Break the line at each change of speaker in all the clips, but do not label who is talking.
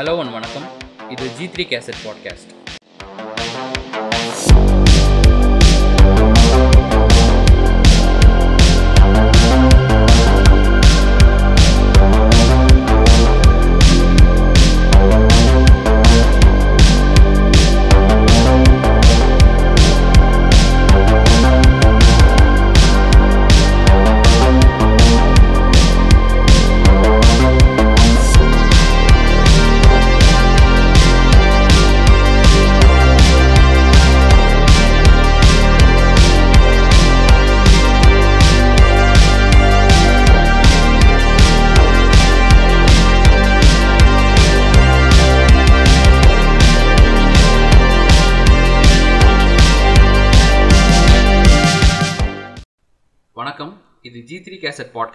Hello one வணக்கம். இது G three cassette podcast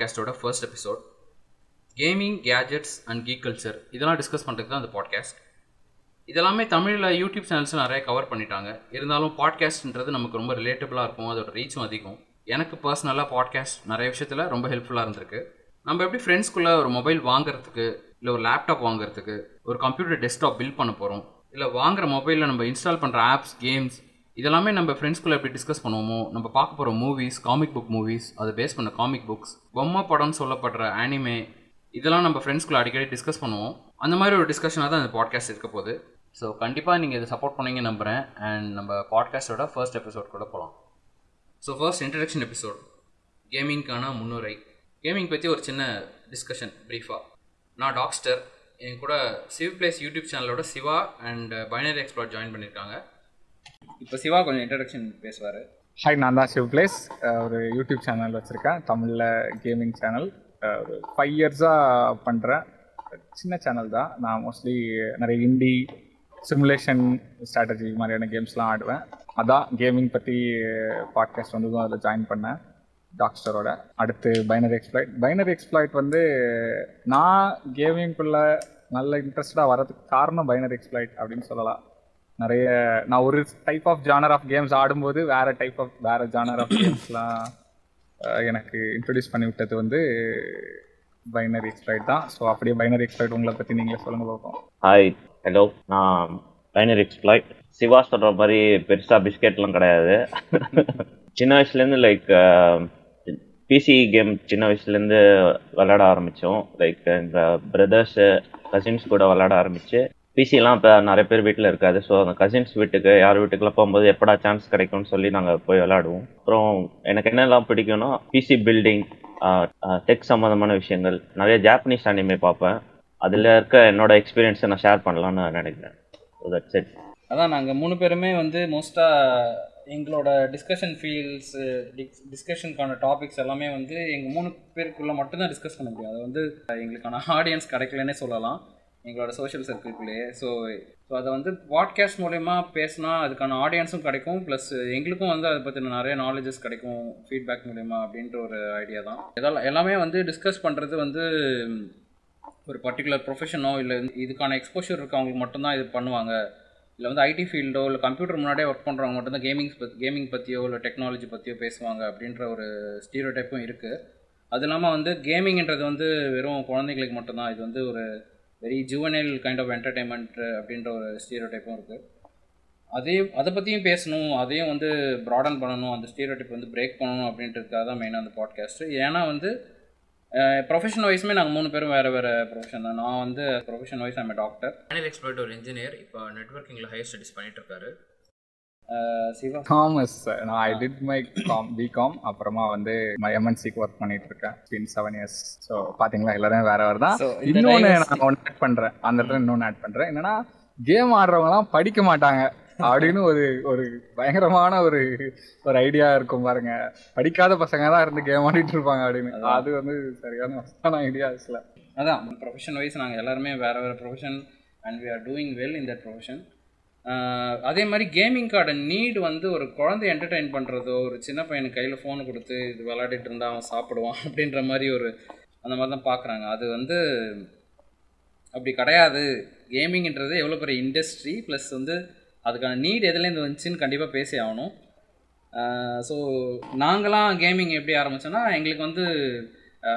பாட்காஸ்டோட first episode gaming gadgets and geek culture இதெல்லாம் discuss பண்ணுறது தான் அந்த பாட்காஸ்ட் இதெல்லாமே தமிழில் யூடியூப் சேனல்ஸ் நிறைய கவர் பண்ணிட்டாங்க. இருந்தாலும் பாட்காஸ்ட்ன்றது நமக்கு ரொம்ப ரிலேட்டபிளாக இருக்கும். அதோட ரீச்சும் அதிகம். எனக்கு பர்சனலாக பாட்காஸ்ட் நிறைய விஷயத்தில் ரொம்ப ஹெல்ப்ஃபுல்லாக இருந்திருக்கு. நம்ம எப்படி ஃப்ரெண்ட்ஸ்குள்ளே ஒரு மொபைல் வாங்குறதுக்கு இல்லை ஒரு லேப்டாப் வாங்குறதுக்கு ஒரு கம்ப்யூட்டர் டெஸ்க்டாப் பில்ட் பண்ண போகிறோம் இல்லை வாங்குற மொபைலில் நம்ம இன்ஸ்டால் பண்ணுற ஆப்ஸ் கேம்ஸ் இதெல்லாமே நம்ம ஃப்ரெண்ட்ஸ்குள்ளே எப்படி டிஸ்கஸ் பண்ணுவோமோ நம்ம பார்க்க போகிற மூவிஸ் காமிக் புக் மூவிஸ் அதை பேஸ் பண்ண காமிக் புக்ஸ் பொம்மை படம்னு சொல்லப்படுற ஆனிமே இதெல்லாம் நம்ம ஃப்ரெண்ட்ஸ்குள்ளே அடிக்கடி டிஸ்கஸ் பண்ணுவோம். அந்த மாதிரி ஒரு டிஸ்கஷனாக தான் இந்த பாட்காஸ்ட் இருக்க போகுது. ஸோ கண்டிப்பாக நீங்கள் இதை சப்போர்ட் பண்ணீங்க நம்புகிறேன் அண்ட் நம்ம பாட்காஸ்ட்டோட ஃபர்ஸ்ட் எபிசோட் கூட போகலாம் ஸோ ஃபர்ஸ்ட் இன்ட்ரடக்ஷன் எபிசோட் கேமிங்க்கான முன்னுரை. கேமிங் பற்றி ஒரு சின்ன டிஸ்கஷன் ப்ரீஃபாக நான் டாக்ஸ்டர் என் கூட சிவ் பிளேஸ் யூடியூப் சேனலோட Siva and binary explore join பண்ணியிருக்காங்க இப்போ சிவா கொஞ்சம் இன்ட்ரடக்ஷன் பேசுவார்.
ஹாய் நான் தான் சிவ் பிளேஸ் ஒரு யூடியூப் சேனல் வச்சுருக்கேன். தமிழில் கேமிங் சேனல் ஒரு ஃபைவ் இயர்ஸாக பண்ணுறேன் சின்ன சேனல் தான். நான் மோஸ்ட்லி நிறைய இண்டி சிமுலேஷன் ஸ்ட்ராட்டஜி மாதிரியான கேம்ஸ்லாம் ஆடுவேன். அதான் கேமிங் பற்றி பாட்காஸ்ட் வந்ததும் அதில் ஜாயின் பண்ணேன் டாக்ஸ்டரோட அடுத்து பைனரி எக்ஸ்ப்ளாய்ட் பைனரி எக்ஸ்ப்ளாய்ட் வந்து நான் கேமிங்குள்ளே நல்ல இன்ட்ரெஸ்டாக வரதுக்கு காரணம் பைனரி எக்ஸ்ப்ளாய்ட் அப்படின்னு சொல்லலாம். நிறைய நான் ஒரு type of genre of games ஆடும்போது வேற டைப் ஆஃப் வேற ஜானர் ஆஃப் கேம்ஸ்லாம் எனக்கு இன்ட்ரடியூஸ் பண்ணி விட்டது வந்து பைனரி எக்ஸ்பிளைட் தான். ஸோ அப்படியே பைனரி எக்ஸ்பிளைட் உங்களை பற்றி நீங்களே சொல்லுங்க பார்ப்போம்
ஹாய் ஹலோ நான் பைனரி எக்ஸ்பிளைட் சிவா சொல்கிற மாதிரி பெருசாக பிஸ்கெட்லாம் கிடையாது. சின்ன வயசுலேருந்து லைக் பிசி கேம் சின்ன வயசுலேருந்து விளையாட ஆரம்பித்தோம் லைக் எங்கள் பிரதர்ஸு கசின்ஸ் கூட விளையாட ஆரம்பித்து பிசிலாம் இப்போ நிறைய பேர் வீட்டில் இருக்காது. ஸோ அந்த கசின்ஸ் வீட்டுக்கு யார் வீட்டுக்குலாம் போகும்போது எப்படா சான்ஸ் கிடைக்கும்னு சொல்லி நாங்கள் போய் விளாடுவோம் அப்புறம் எனக்கு என்னெல்லாம் பிடிக்கும்னா பிசி பில்டிங் டெக் சம்மந்தமான விஷயங்கள். நிறைய ஜாப்பனீஸ் அனிமே பார்ப்பேன். அதில் இருக்க என்னோட எக்ஸ்பீரியன்ஸை நான் ஷேர் பண்ணலான்னு நினைக்கிறேன். தட்ஸ் இட்
அதான் நாங்கள் மூணு பேருமே வந்து மோஸ்ட்டாக எங்களோட டிஸ்கஷன் ஃபீல்ட்ஸு டிஸ் டிஸ்கஷனுக்கான டாபிக்ஸ் எல்லாமே வந்து எங்கள் மூணு பேருக்குள்ளே மட்டும்தான் டிஸ்கஸ் பண்ண முடியும். அது வந்து எங்களுக்கான ஆடியன்ஸ் கிடைக்கலன்னே சொல்லலாம். எங்களோட சோஷியல் சர்க்கிள்குள்ளேயே ஸோ ஸோ அதை வந்து பாட்காஸ்ட் மூலயமா பேசினா அதுக்கான ஆடியன்ஸும் கிடைக்கும். ப்ளஸ் எங்களுக்கும் வந்து அதை பற்றின நிறைய நாலேஜஸ் கிடைக்கும். ஃபீட்பேக் மூலயமா அப்படின்ற ஒரு ஐடியா தான். இதெல்லாம் எல்லாமே வந்து டிஸ்கஸ் பண்ணுறது வந்து ஒரு பர்டிகுலர் ப்ரொஃபஷனோ இல்லை இதுக்கான எக்ஸ்போஷர் இருக்கவங்களுக்கு மட்டும்தான் இது பண்ணுவாங்க. இல்லை வந்து ஐடி ஃபீல்டோ இல்லை கம்ப்யூட்டர் முன்னாடியே ஒர்க் பண்ணுறவங்க மட்டும்தான் கேமிங்ஸ் பத் கேமிங் பற்றியோ இல்லை டெக்னாலஜி பற்றியோ பேசுவாங்க அப்படின்ற ஒரு ஸ்டீரியோ டைப்பும் இருக்குது அது இல்லாமல் வந்து கேமிங்ன்றது வந்து வெறும் குழந்தைங்களுக்கு மட்டும்தான். இது வந்து ஒரு very juvenile kind of entertainment அப்படின்ற ஒரு ஸ்டீரியோ டைப்பும் இருக்குது அதே அதை பற்றியும் பேசணும் அதையும் வந்து ப்ராடன் பண்ணணும் அந்த ஸ்டீரியோ டைப் வந்து பிரேக் பண்ணணும் அப்படின்றதுக்காக தான் மெயினாக அந்த பாட்காஸ்ட்டு ஏன்னா வந்து ப்ரொஃபஷன் வைஸுமே நாங்கள் மூணு பேரும் வேறு வேறு ப்ரொஃபஷன் தான். நான் வந்து profession wise I'm doctor
panel expert ஒரு இன்ஜினியர் இப்போ நெட்ஒர்க்கிங்கில் ஹையர் ஸ்டடிஸ் பண்ணிட்டு இருக்காரு.
தாமஸ் நான் I did my com BCom அப்புறமா வந்து எம்என்சிக்கு ஒர்க் பண்ணிட்டு இருக்கேன் பின் செவன் இயர்ஸ் ஸோ பார்த்தீங்களா எல்லாரும் வேற வேறு தான். இன்னொன்று நான் ஒன்று ஆட் பண்ணுறேன் அந்த இடத்துல இன்னொன்று ஆட் பண்ணுறேன் என்னன்னா கேம் ஆடுறவங்கலாம் படிக்க மாட்டாங்க. அப்படின்னு ஒரு ஒரு பயங்கரமான ஒரு ஒரு ஐடியா இருக்கும் பாருங்க. படிக்காத பசங்க தான் இருந்து கேம் ஆடிட்டு இருப்பாங்க அப்படின்னு அது வந்து சரியான வசதான ஐடியா இல்லை
அதான் ப்ரொஃபஷன் வைஸ் நாங்கள் எல்லாருமே வேறு வேறு profession and we are doing well in that profession அதே மாதிரி கேமிங் கார்டு நீடு வந்து ஒரு குழந்தை என்டர்டெயின் பண்ணுறதோ ஒரு சின்ன பையனுக்கு கையில் ஃபோன் கொடுத்து இது விளையாடிட்டு இருந்தால் அவன் சாப்பிடுவான் அப்படின்ற மாதிரி ஒரு அந்த மாதிரி தான் பார்க்குறாங்க அது வந்து அப்படி கிடையாது. கேமிங்ன்றது எவ்வளோ பெரிய இண்டஸ்ட்ரி ப்ளஸ் வந்து அதுக்கான நீட் எதுலேருந்து வந்துச்சுன்னு கண்டிப்பாக பேசி ஆகணும். ஸோ நாங்களாம் கேமிங் எப்படி ஆரம்பிச்சோன்னா எங்களுக்கு வந்து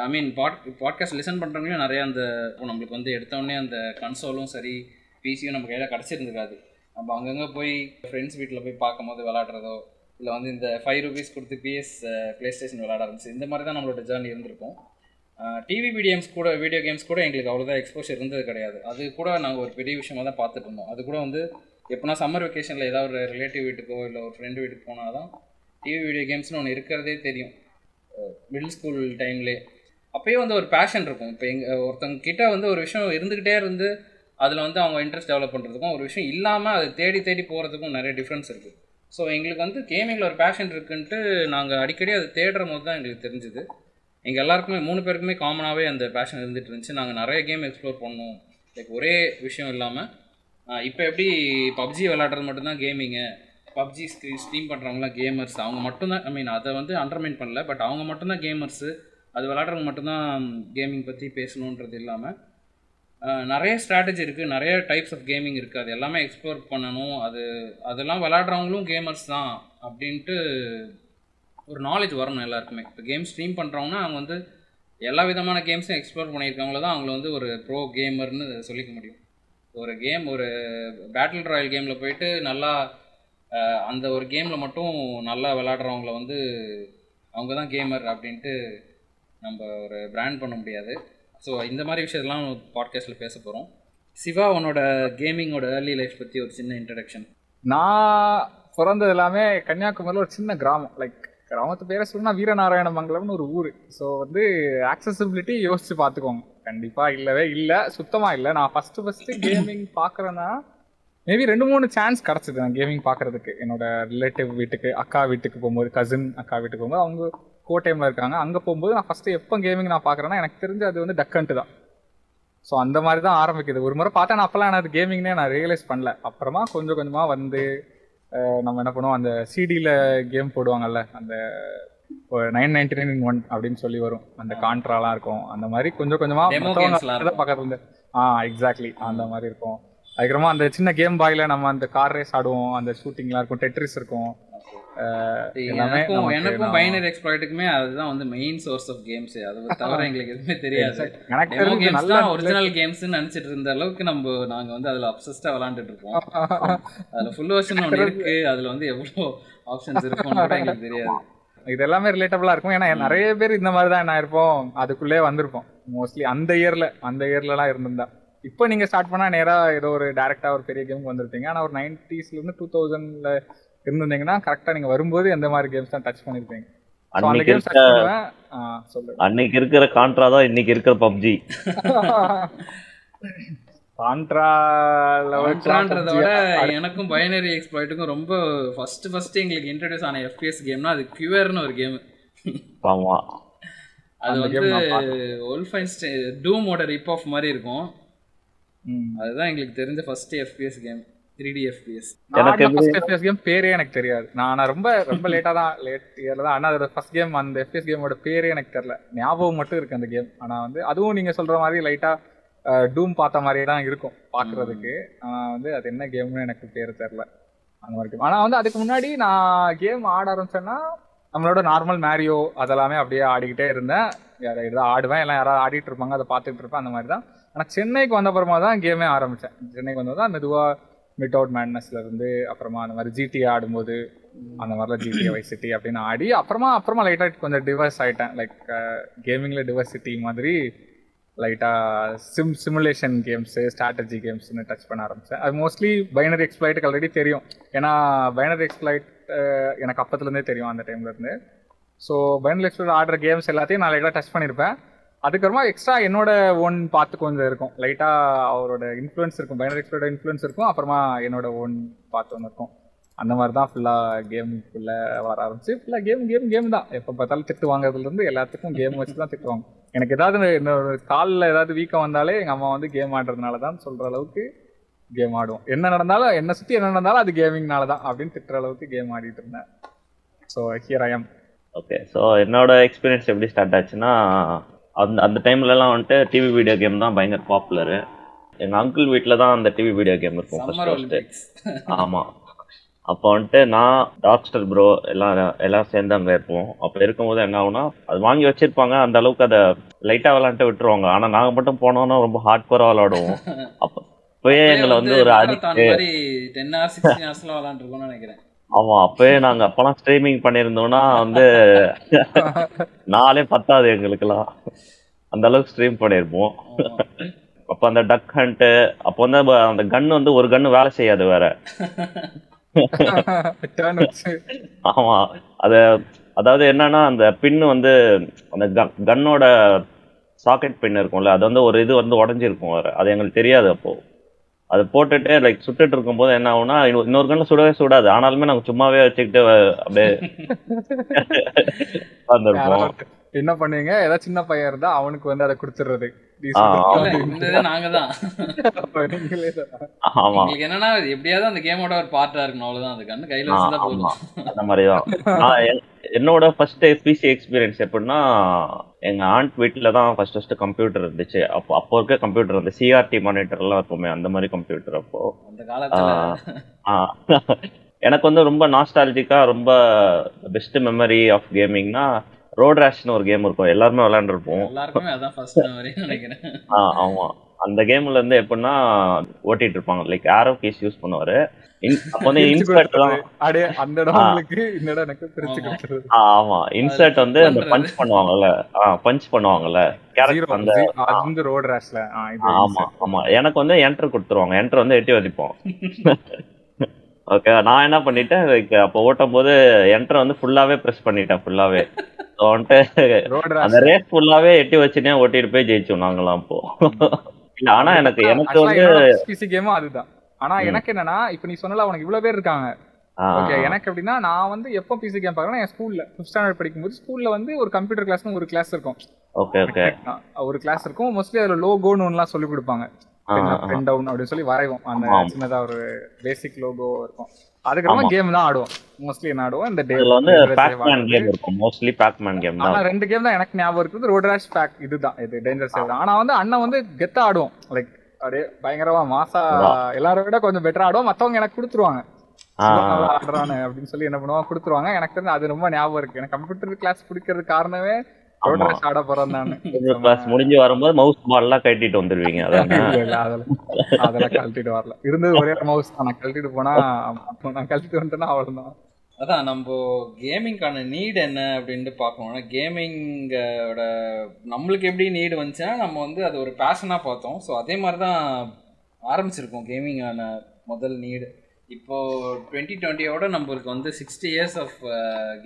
ஐ மீன் பாட் பாட்காஸ்ட் லிசன் பண்ணுறவங்களையும் நிறையா அந்த இப்போ நம்மளுக்கு வந்து எடுத்தோடனே அந்த கன்சோலும் சரி பிசியும் நம்ம கையில் கிடச்சிருந்துருக்காது. நம்ம அங்கங்கே போய் ஃப்ரெண்ட்ஸ் வீட்டில் போய் பார்க்கும்போது விளாடுறதோ இல்லை வந்து இந்த ஃபைவ் ருபீஸ் கொடுத்து பிஎஸ் ப்ளே ஸ்டேஷன் விளாட ஆரம்பிச்சு இந்த மாதிரி தான் நம்மளோட ஜேர்னி இருந்திருக்கும். டிவி வீடியோம்ஸ் கூட வீடியோ கேம்ஸ் கூட எங்களுக்கு அவ்வளோதான் எக்ஸ்போஷர் இருந்தது கிடையாது. அது கூட நாங்கள் ஒரு பெரிய விஷயமாக தான் பார்த்துட்டு இருந்தோம். அது கூட வந்து எப்போனா சம்மர் வெக்கேஷனில் ஏதாவது ஒரு ரிலேட்டிவ் வீட்டுக்கோ இல்லை ஒரு ஃப்ரெண்டு வீட்டுக்கு போனால் தான் டிவி வீடியோ கேம்ஸ்னு ஒன்று இருக்கிறதே தெரியும். மிடில் ஸ்கூல் டைம்லேயே அப்போயே வந்து ஒரு பேஷன் இருக்கும். இப்போ எங்கள் ஒருத்தவங்க கிட்டே வந்து ஒரு விஷயம் இருந்துக்கிட்டே இருந்து அதில் வந்து அவங்க இன்ட்ரெஸ்ட் டெவலப் பண்ணுறதுக்கும் ஒரு விஷயம் இல்லாமல் அதை தேடி தேடி போகிறதுக்கும் நிறைய டிஃப்ரென்ஸ் இருக்குது ஸோ எங்களுக்கு வந்து கேமிங்கில் ஒரு பேஷன் இருக்குன்ட்டு நாங்கள் அடிக்கடி அதை தேடுற போது தான் எங்களுக்கு தெரிஞ்சுது. எங்கள் எல்லாருக்குமே மூணு பேருக்குமே காமனாகவே அந்த பேஷன் இருந்துட்டு இருந்துச்சு. நாங்கள் நிறைய கேம் எக்ஸ்ப்ளோர் பண்ணோம். லைக் ஒரே விஷயம் இல்லாமல் இப்போ எப்படி பப்ஜி விளாட்றது மட்டும்தான் கேமிங்கு பப்ஜி ஸ்க்ரீன் ஸ்ட்ரீம் பண்ணுறவங்களாம் கேமர்ஸ் அவங்க மட்டும்தான் ஐ மீன் அதை வந்து அண்டர்மைன் பண்ணல. பட் அவங்க மட்டும்தான் கேமர்ஸு அது விளாட்றவங்க மட்டும்தான் கேமிங் பற்றி பேசணுன்றது இல்லாமல் நிறைய ஸ்ட்ராட்டஜி இருக்குது நிறைய டைப்ஸ் ஆஃப் கேமிங் இருக்குது அது எல்லாமே எக்ஸ்ப்ளோர் பண்ணணும். அது அதெல்லாம் விளாட்றவங்களும் கேமர்ஸ் தான் அப்படின்ட்டு ஒரு நாலேஜ் வரணும் எல்லாருக்குமே. இப்போ கேம் ஸ்ட்ரீம் பண்ணுறவங்கன்னா அவங்க வந்து எல்லா விதமான கேம்ஸும் எக்ஸ்ப்ளோர் பண்ணியிருக்கவங்கள தான் அவங்கள வந்து ஒரு ப்ரோ கேமர்னு சொல்லிக்க முடியும். ஒரு கேம் ஒரு பேட்டில் ராயல் கேமில் போயிட்டு நல்லா அந்த ஒரு கேமில் மட்டும் நல்லா விளாட்றவங்கள வந்து அவங்க தான் கேமர் அப்படின்ட்டு நம்ம ஒரு பிராண்ட் பண்ண முடியாது. ஸோ இந்த மாதிரி விஷயத்தெல்லாம் பாட்காஸ்ட்டில் பேச போகிறோம் சிவா உன்னோட கேமிங்கோட ஏர்லி லைஃப் பற்றி ஒரு சின்ன இன்ட்ரடக்ஷன்
நான் பிறந்தது எல்லாமே கன்னியாகுமரியில் ஒரு சின்ன கிராமம். லைக் கிராமத்து பேரை சொன்னா வீரநாராயண மங்கலம்னு ஒரு ஊர். ஸோ வந்து ஆக்சசபிலிட்டி யோசிச்சு பார்த்துக்கோங்க. கண்டிப்பாக இல்லவே இல்லை. சுத்தமாக இல்லை. நான் ஃபஸ்ட்டு ஃபஸ்ட்டு கேமிங் பார்க்குறேன்னா மேபி ரெண்டு மூணு சான்ஸ் கிடச்சிது. நான் கேமிங் பார்க்குறதுக்கு. என்னோட ரிலேட்டிவ் வீட்டுக்கு அக்கா வீட்டுக்கு போகும்போது கசின் அக்கா வீட்டுக்கு போகும்போது அவங்க கோட்டையில் இருக்காங்க. அங்கே போகும்போது நான் ஃபஸ்ட்டு எப்போ கேமிங் நான் பார்க்குறேன்னா எனக்கு தெரிஞ்சு அது வந்து டக்கன்ட்டு தான். ஸோ அந்த மாதிரி தான் ஆரம்பிக்குது. ஒரு முறை பார்த்தா நான் அப்போல்லாம் எனக்கு கேமிங்னே நான் ரியலைஸ் பண்ணல. அப்புறமா கொஞ்சம் கொஞ்சமாக வந்து நம்ம என்ன பண்ணுவோம் அந்த சிடியில் கேம் போடுவாங்கல்ல அந்த நைன் நைன்டி நைன் ஒன் அப்படின்னு சொல்லி வரும். அந்த கான்ட்ராலாம் இருக்கும். அந்த மாதிரி கொஞ்சம் கொஞ்சமாக பக்கத்துல இருந்து ஆ எக்ஸாக்ட்லி அந்த மாதிரி இருக்கும். அதுக்கப்புறமா அந்த சின்ன கேம் பாயில நம்ம அந்த கார் ரேஸ் ஆடுவோம். அந்த ஷூட்டிங்லாம் இருக்கும். டெட்ரிஸ் இருக்கும்.
எனக்கும் பைனரி எக்ஸ்ப்ளாய்ட்டுக்குமே அதுதான் வந்து மெயின் சோர்ஸ் ஆஃப் கேம்ஸ் அதை தவிர எங்களுக்கு எதுவுமே தெரியாது. கேம்ஸ் தான் ஒரிஜினல் கேம்ஸ் நினைச்சிட்டு இருந்த அளவுக்கு நம்ம நாங்க வந்து அதுல அப்சஸ்டா விளையாண்டுட்டு இருக்கோம் அதுல ஃபுல் வெர்ஷன் ஒன்று இருக்கு. அதுல வந்து எவ்வளவு ஆப்ஷன்ஸ் இருக்கும்னு கூட எங்களுக்கு தெரியாது.
இது எல்லாமே ரிலேட்டபிளா இருக்கும். ஏன்னா நிறைய பேர் இந்த மாதிரி தான் என்ன இருப்போம் அதுக்குள்ளே வந்திருப்போம். மோஸ்ட்லி அந்த இயர்ல அந்த இயர்லலாம் இருந்திருந்தா. இப்போ நீங்க ஸ்டார்ட் பண்ணா நேரா ஏதோ ஒரு டேரக்டா ஒரு பெரிய கேமுக்கு வந்திருப்பீங்க. ஆனா ஒரு நைன்டிஸ்ல இருந்து டூ தௌசண்ட்ல இருந்திருந்தீங்கன்னா கரெக்டா நீங்க வரும்போது எந்த மாதிரி கேம்ஸ் தான் டச் பண்ணிருப்பீங்க?
அன்னைக்கு இருக்கிற கான்ட்ரா தான் இன்னைக்கு இருக்கிற பப்ஜி
கான்ட்ரான்றத விட எனக்கும் பைனரி எக்ஸ்ப்ளாய்ட்டுக்கும் ரொம்ப ஃபர்ஸ்ட் ஃபர்ஸ்ட் எங்களுக்கு இன்ட்ரடியூஸ் ஆன எஃபிஎஸ் கேம்னா அது கியூஆர்னு ஒரு கேம்
ஆமா.
அது வந்து ஒல்ஃபைன் டூமோட ரிப் ஆஃப் மாதிரி இருக்கும். அதுதான் எங்களுக்கு தெரிஞ்ச first FPS game three D FPS
FPS game பேரே எனக்கு தெரியாது. நான் ரொம்ப ரொம்ப லேட்டா தான் லேட் இயர்ல தான் ஆனா அதோட ஃபர்ஸ்ட் கேம் அந்த எஃபிஎஸ் கேமோட பேரே எனக்கு தெரியல. ஞாபகம் மட்டும் இருக்கு அந்த கேம் ஆனா வந்து அதுவும் நீங்க சொல்ற மாதிரி லைட்டா டூம் பார்த்த மாதிரியே தான் இருக்கும் பாக்குறதுக்கு ஆனா வந்து அது என்ன கேம்னு எனக்கு பேர் தெரியல. அந்த மாதிரி கேம் ஆனா வந்து அதுக்கு முன்னாடி நான் கேம் ஆட ஆரம்பிச்சேன்னா நம்மளோட நார்மல் மேரியோ அதெல்லாமே அப்படியே ஆடிக்கிட்டே இருந்தேன். ஏதாவது ஆடுவேன். எல்லாம் யாராவது ஆடிட்டு இருப்பாங்க அதை பார்த்துட்டு இருப்பேன் அந்த மாதிரி தான். ஆனால் சென்னைக்கு வந்த அப்புறமா தான் கேமே ஆரம்பித்தேன் சென்னைக்கு வந்தது தான் மெதுவாக மிட் அவுட் மேட்னஸ்ல இருந்து அப்புறமா அந்த மாதிரி ஜிடி ஆடும்போது அந்த மாதிரிலாம் ஜிடிஏ வைசிட்டி அப்படின்னு ஆடி அப்புறமா அப்புறமா லைட்டாக கொஞ்சம் டிவர்ஸ் ஆயிட்டேன். லைக் கேமிங்ல டிவர்சிட்டி மாதிரி லைட்டாக சிம் சிமுலேஷன் கேம்ஸு ஸ்ட்ராட்டஜி கேம்ஸ்னு டச் பண்ண ஆரம்பித்தேன் அது மோஸ்ட்லி பைனரி எக்ஸ்பிளைட்டுக்கு ஆல்ரெடி தெரியும். ஏன்னா பைனரி எக்ஸ்பிளைட் எனக்கு அப்பத்துலேருந்தே தெரியும் அந்த டைம்லேருந்து ஸோ பைனரி எக்ஸ்பிளைட் ஆடுற கேம்ஸ் எல்லாத்தையும் நான் லைட்டாக டச் பண்ணியிருப்பேன் அதுக்கப்புறமா எக்ஸ்ட்ரா என்னோட ஓன் பார்த்து கொஞ்சம் இருக்கும். லைட்டாக அவரோட இன்ஃப்ளூயன்ஸ் இருக்கும். பைனர் எக்ஸ்பிளைட் இன்ஃப்ளூயன்ஸ் இருக்கும். அப்புறமா என்னோட ஓன் பார்த்து ஒன்று இருக்கும். அந்த மாதிரி தான் ஃபுல்லாக கேமுக்குள்ளே வர ஆரம்பிச்சு ஃபுல்லாக கேம் கேம் கேம் தான். எப்போ பார்த்தாலும் திட்டு வாங்குறதுலேருந்து எல்லாத்துக்கும் கேம் வச்சு தான் திட்டுவாங்க. எனக்கு ஏதாவது என்னோட காலில் ஏதாவது வீக்கம் வந்தாலே எங்கள் அம்மா வந்து கேம் ஆடுறதுனால தான் சொல்கிற அளவுக்கு கேம் ஆடுவோம். என்ன நடந்தாலும் என்ன சுற்றி என்ன நடந்தாலும் அது கேமிங்னால தான் அப்படின்னு திட்டுற அளவுக்கு கேம் ஆடிட்டு இருந்தேன். So here I am
okay so என்னோட எக்ஸ்பீரியன்ஸ் எப்படி ஸ்டார்ட் ஆச்சுன்னா அந்த அந்த டைம்லலாம் வந்துட்டு டிவி வீடியோ கேம் தான் பயங்கர பாப்புலரு எங்கள் அங்கிள் வீட்டில் தான் அந்த டிவி வீடியோ கேம் இருக்கும் ஃபர்ஸ்ட் ஃபர்ஸ்ட்டு ஆமாம் அப்போ வந்துட்டு நான் டாக்டர் ப்ரோ எல்லாம் எல்லாம் சேர்ந்து அங்கே இருப்போம். அப்போ இருக்கும்போது என்ன ஆகும்னா அது வாங்கி வச்சிருப்பாங்க. அந்த அளவுக்கு அதை லைட்டாக விளாண்டுட்டு விட்டுருவாங்க. ஆனால் நாங்கள் மட்டும் போனோம்னா ரொம்ப ஹார்ட் கோராக விளாடுவோம் அப்போ அப்பயே எங்களை வந்து ஒரு அடிக்ட்
டென் ஹவர்ஸ் சிக்ஸ்டீன் ஹவர்ஸ்லாம் விளாண்டுருக்கோம்னு நினைக்கிறேன்.
ஆமா அப்பவே நாங்க அப்பெல்லாம் ஸ்ட்ரீமிங் பண்ணியிருந்தோம்னா வந்து நாளே பத்தாது எங்களுக்கெல்லாம். அந்த அளவுக்கு ஸ்ட்ரீம் பண்ணியிருப்போம். அப்ப அந்த டக் ஹண்ட் அப்போ வந்து அந்த கன் வந்து ஒரு கன்னு வேலை செய்யாது வேற. ஆமா அத அதாவது என்னன்னா அந்த பின் வந்து அந்த கன்னோட சாக்கெட் பின் இருக்கும்ல அது வந்து ஒரு இது வந்து உடஞ்சிருக்கும் வேற. அது எங்களுக்கு தெரியாது அப்போ. அது போட்டுட்டு லைக் சுட்டுட்டு இருக்கும்போது என்ன ஆகும்னா இன்னொ- இன்னொரு கண்ணு சுடவே சுடாது. ஆனாலுமே நாங்க சும்மாவே வச்சுக்கிட்டு அப்படியே
என்ன பண்ணுவீங்க? ஏதாவது சின்ன பையன் இருந்தா அவனுக்கு வந்து அதை கொடுத்துடுறது
என்னன்னா எப்படியாவது அந்த கேமோட ஒரு பார்ட்டா இருக்கணும். அவ்வளவுதான். அந்த கண்ணு கையில வச்சுதான் போதும்.
அந்த மாதிரிதான். என்னோட ஃபர்ஸ்ட் பிசி எக்ஸ்பீரியன்ஸ் எப்படின்னா எங்க ஆண்ட் வீட்டில் தான் ஃபர்ஸ்ட் ஃபர்ஸ்ட் கம்ப்யூட்டர் இருந்துச்சு. அப்போ அப்போ இருக்க கம்ப்யூட்டர் அந்த சிஆர்டி மானிட்டர் எல்லாம் இருக்குமே அந்த மாதிரி கம்ப்யூட்டர் அப்போ.
அந்த காலத்துல.
ஆ, எனக்கு வந்து ரொம்ப நாஸ்டாலஜிக்கா ரொம்ப பெஸ்ட் மெமரி ஆஃப் கேமிங்னா ரோட் ரேஷ்னு ஒரு கேம் இருக்கும். எல்லாருமே விளையாண்டுருப்போம்.
எல்லாருக்குமே அதான் ஃபர்ஸ்ட் மெமரி நினைக்கிறேன்.
ஆ, ஆமா. அந்த கேம்ல இருந்து எப்படின்னா ஓட்டிட்டு இருப்பாங்க. லைக் ஆரோ கேஸ் யூஸ் பண்ணுவாரு. அப்போ வந்து இன்சர்ட்
ஆமா.
இன்சர்ட் வந்து அந்த. பஞ்ச் பண்ணுவாங்கல்ல. பஞ்ச் பண்ணுவாங்கல்ல. கேரக்டர் அந்த
அது வந்து ரோட் ரேஷ்ல இது
ஆமா ஆமா. எனக்கு வந்து என்டர் கொடுத்துருவாங்க. என்டர் வந்து எட்டி வதிப்போம். ஓகே நான் என்ன பண்ணிட்டேன் like அப்போ ஓட்டும் போது என்டர் வந்து ஃபுல்லாவே பிரஸ் பண்ணிட்டேன் ஃபுல்லாவே வந்துட்டு அந்த ரேஸ் ஃபுல்லாவே எட்டி வச்சுனே ஓட்டிட்டு போய் ஜெயிச்சோம் நாங்களாம் அப்போ இல்ல ஆனா எனக்கு எனக்கு வந்து
பிசி கேமும் அதுதான். ஆனா. எனக்கு என்னன்னா இப்ப நீ சொன்னல உனக்கு இவ்வளவு பேர் இருக்காங்க. ஓகே எனக்கு எப்படின்னா நான் வந்து எப்போ பிசி கேம் பார்க்கறேன் என் ஸ்கூல்ல ஃபிஃப்த் ஸ்டாண்டர்ட் படிக்கும்போது ஸ்கூல்ல வந்து ஒரு கம்ப்யூட்டர் கிளாஸ்னு ஒரு கிளாஸ் இருக்கும்.
ஓகே ஓகே
ஆ, ஒரு கிளாஸ் இருக்கும். மோஸ்ட்லி அதுல லோகோன்னு ஒன்றுலாம் சொல்லி கொடுப்பாங்க. டவுன் அப்படின்னு சொல்லி வரைவோம். அந்த. சின்னதா ஒரு பேசிக் லோகோ இருக்கும். அதுக்கப்புறமா. கேம் தான் ஆடுவோம். மோஸ்ட்லி என்ன ஆடுவோம். இந்த டே
அதுல வந்து பேக்மேன் கேம் இருக்கும். மோஸ்ட்லி பேக்மேன் கேம்
ஆனா
தான்
ரெண்டு கேம் தான் எனக்கு ஞாபகம் இருக்குது. ரோட் ரேஷ் பேக் இதுதான். இது டேஞ்சர் சேவ் ஆனா வந்து அண்ணன் வந்து கெத்தா ஆடுவோம் லைக் அப்படியே பயங்கரமா மாசா எல்லாரை விட கொஞ்சம் பெட்டரா ஆடுவோம் மத்தவங்க எனக்கு கொடுத்துருவாங்க. ஆடுறானு அப்படின்னு சொல்லி என்ன பண்ணுவாங்க? கொடுத்துருவாங்க. எனக்கு தெரிஞ்சு அது ரொம்ப ஞாபகம் இருக்கு. எனக்கு கம்ப்யூட்டர் கிளாஸ் பிடிக்கிறது காரணமே ஆட போறேன் நான்.
கிளாஸ் முடிஞ்சு வரும்போது மவுஸ் பால் எல்லாம் கட்டிட்டு வந்துருவீங்க
அதெல்லாம் அதெல்லாம் கழட்டிட்டு வரல. இருந்தது ஒரே மவுஸ் தான். நான் கழட்டிட்டு போனா அப்போ நான் கழட்டிட்டு வந்துட்டேன்னா அவ்வளவுதான்.
அதான் நம்ம கேமிங்கான நீட் என்ன அப்படின்ட்டு பார்க்கணும்னா கேமிங்கோட நம்மளுக்கு எப்படி நீடு வந்துச்சுன்னா நம்ம வந்து அது ஒரு பேஷனாக பார்த்தோம். ஸோ அதே மாதிரி தான் ஆரம்பிச்சிருக்கோம் கேமிங்கான முதல் நீடு இப்போ டுவெண்ட்டி டுவெண்ட்டியோட நம்மளுக்கு வந்து sixty years of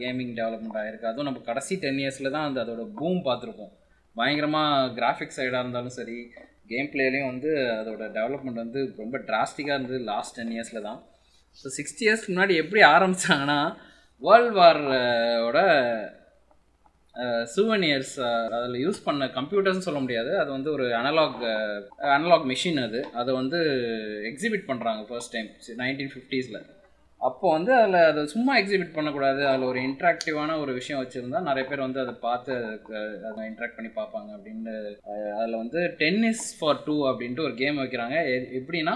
gaming development ஆகிருக்கு அதுவும் நம்ம கடைசி டென் இயர்ஸில் தான் அந்த அதோட பூம் பார்த்துருக்கோம். பயங்கரமாக கிராஃபிக்ஸ் சைடாக இருந்தாலும் சரி கேம் பிளேலையும் வந்து அதோட டெவலப்மெண்ட் வந்து ரொம்ப டிராஸ்டிக்காக இருந்தது லாஸ்ட் டென் இயர்ஸில் தான். ஸோ சிக்ஸ்டி இயர்ஸ்க்கு முன்னாடி எப்படி ஆரம்பித்தாங்கன்னா வேர்ல்ட் வாரோட சூவனியர்ஸ் அதில் யூஸ் பண்ண கம்ப்யூட்டர்ஸ்னு சொல்ல முடியாது. அது வந்து ஒரு அனலாக் அனலாக் மிஷின் அது. அதை வந்து எக்ஸிபிட் பண்ணுறாங்க ஃபர்ஸ்ட் டைம் நைன்டீன் ஃபிஃப்டீஸில் அப்போ வந்து அதில் அதை சும்மா எக்ஸிபிட் பண்ணக்கூடாது. அதில் ஒரு இன்ட்ராக்டிவான ஒரு விஷயம் வச்சுருந்தா நிறைய பேர் வந்து அதை பார்த்து அதை இன்ட்ராக்ட் பண்ணி பார்ப்பாங்க அப்படின்னு அதில் வந்து டென்னிஸ் ஃபார் டூ அப்படின்ட்டு ஒரு கேம் வைக்கிறாங்க. எப்படின்னா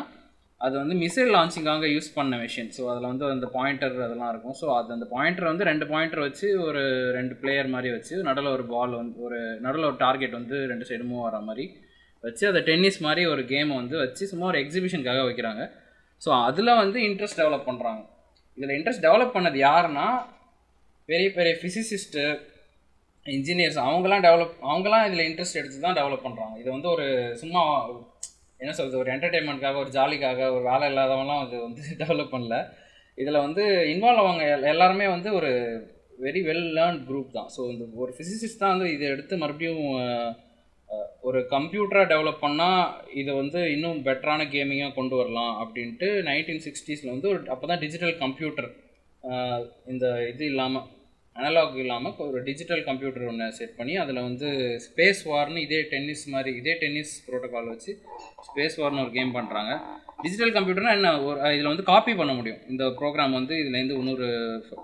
அது வந்து மிசைல் லான்ச்சிங்காக யூஸ் பண்ண மிஷின் ஸோ அதில் வந்து அந்த பாயிண்டர் அதெல்லாம் இருக்கும். ஸோ அது அந்த பாயிண்டர் வந்து ரெண்டு பாயிண்டர் வச்சு ஒரு ரெண்டு பிளேயர் மாதிரி வச்சு நடுவில் ஒரு பால் வந்து ஒரு நடுவில் ஒரு டார்கெட் வந்து ரெண்டு சைடு மூவ் வர மாதிரி வச்சு அதை டென்னிஸ் மாதிரி ஒரு கேமை வந்து வச்சு சும்மா ஒரு எக்ஸிபிஷனுக்காக வைக்கிறாங்க. ஸோ அதில் வந்து இன்ட்ரெஸ்ட் டெவலப் பண்ணுறாங்க இதில் இன்ட்ரெஸ்ட் டெவலப் பண்ணது யாருன்னா பெரிய பெரிய ஃபிசிசிஸ்ட்டு இன்ஜினியர்ஸ் அவங்களாம் டெவலப் அவங்களாம் இதில் இன்ட்ரெஸ்ட் எடுத்து தான் டெவலப் பண்ணுறாங்க இது வந்து ஒரு சும்மா என்ன சொல்கிறது ஒரு என்டர்டெயின்மெண்ட்காக ஒரு ஜாலிக்காக ஒரு வேலை இல்லாதவங்களாம் அது வந்து டெவலப் பண்ணல. இதில் வந்து இன்வால்வ் அவங்க எல்- எல்லாருமே வந்து ஒரு வெரி வெல் லேர்ன் குரூப் தான். ஸோ இந்த ஒரு ஃபிசிசிஸ்ட் தான் வந்து இதை எடுத்து மறுபடியும் ஒரு கம்ப்யூட்டராக டெவலப் பண்ணால் இதை வந்து இன்னும் பெட்டரான கேமிங்காக கொண்டு வரலாம் அப்படின்ட்டு நைன்டீன் சிக்ஸ்டீஸில் வந்து ஒரு அப்போ தான் டிஜிட்டல் கம்ப்யூட்டர் இந்த இது இல்லாமல் அனலாக் இல்லாமல் ஒரு டிஜிட்டல் கம்ப்யூட்டர் ஒன்று செட் பண்ணி அதில் வந்து ஸ்பேஸ் வார்னு இதே டென்னிஸ் மாதிரி இதே டென்னிஸ் ப்ரோட்டோக்கால் வச்சு ஸ்பேஸ் வார்னு ஒரு கேம் பண்ணுறாங்க டிஜிட்டல் கம்ப்யூட்டர்னா என்ன? ஒரு இதில் வந்து காப்பி பண்ண முடியும். இந்த ப்ரோக்ராம் வந்து இதுலேருந்து இன்னொரு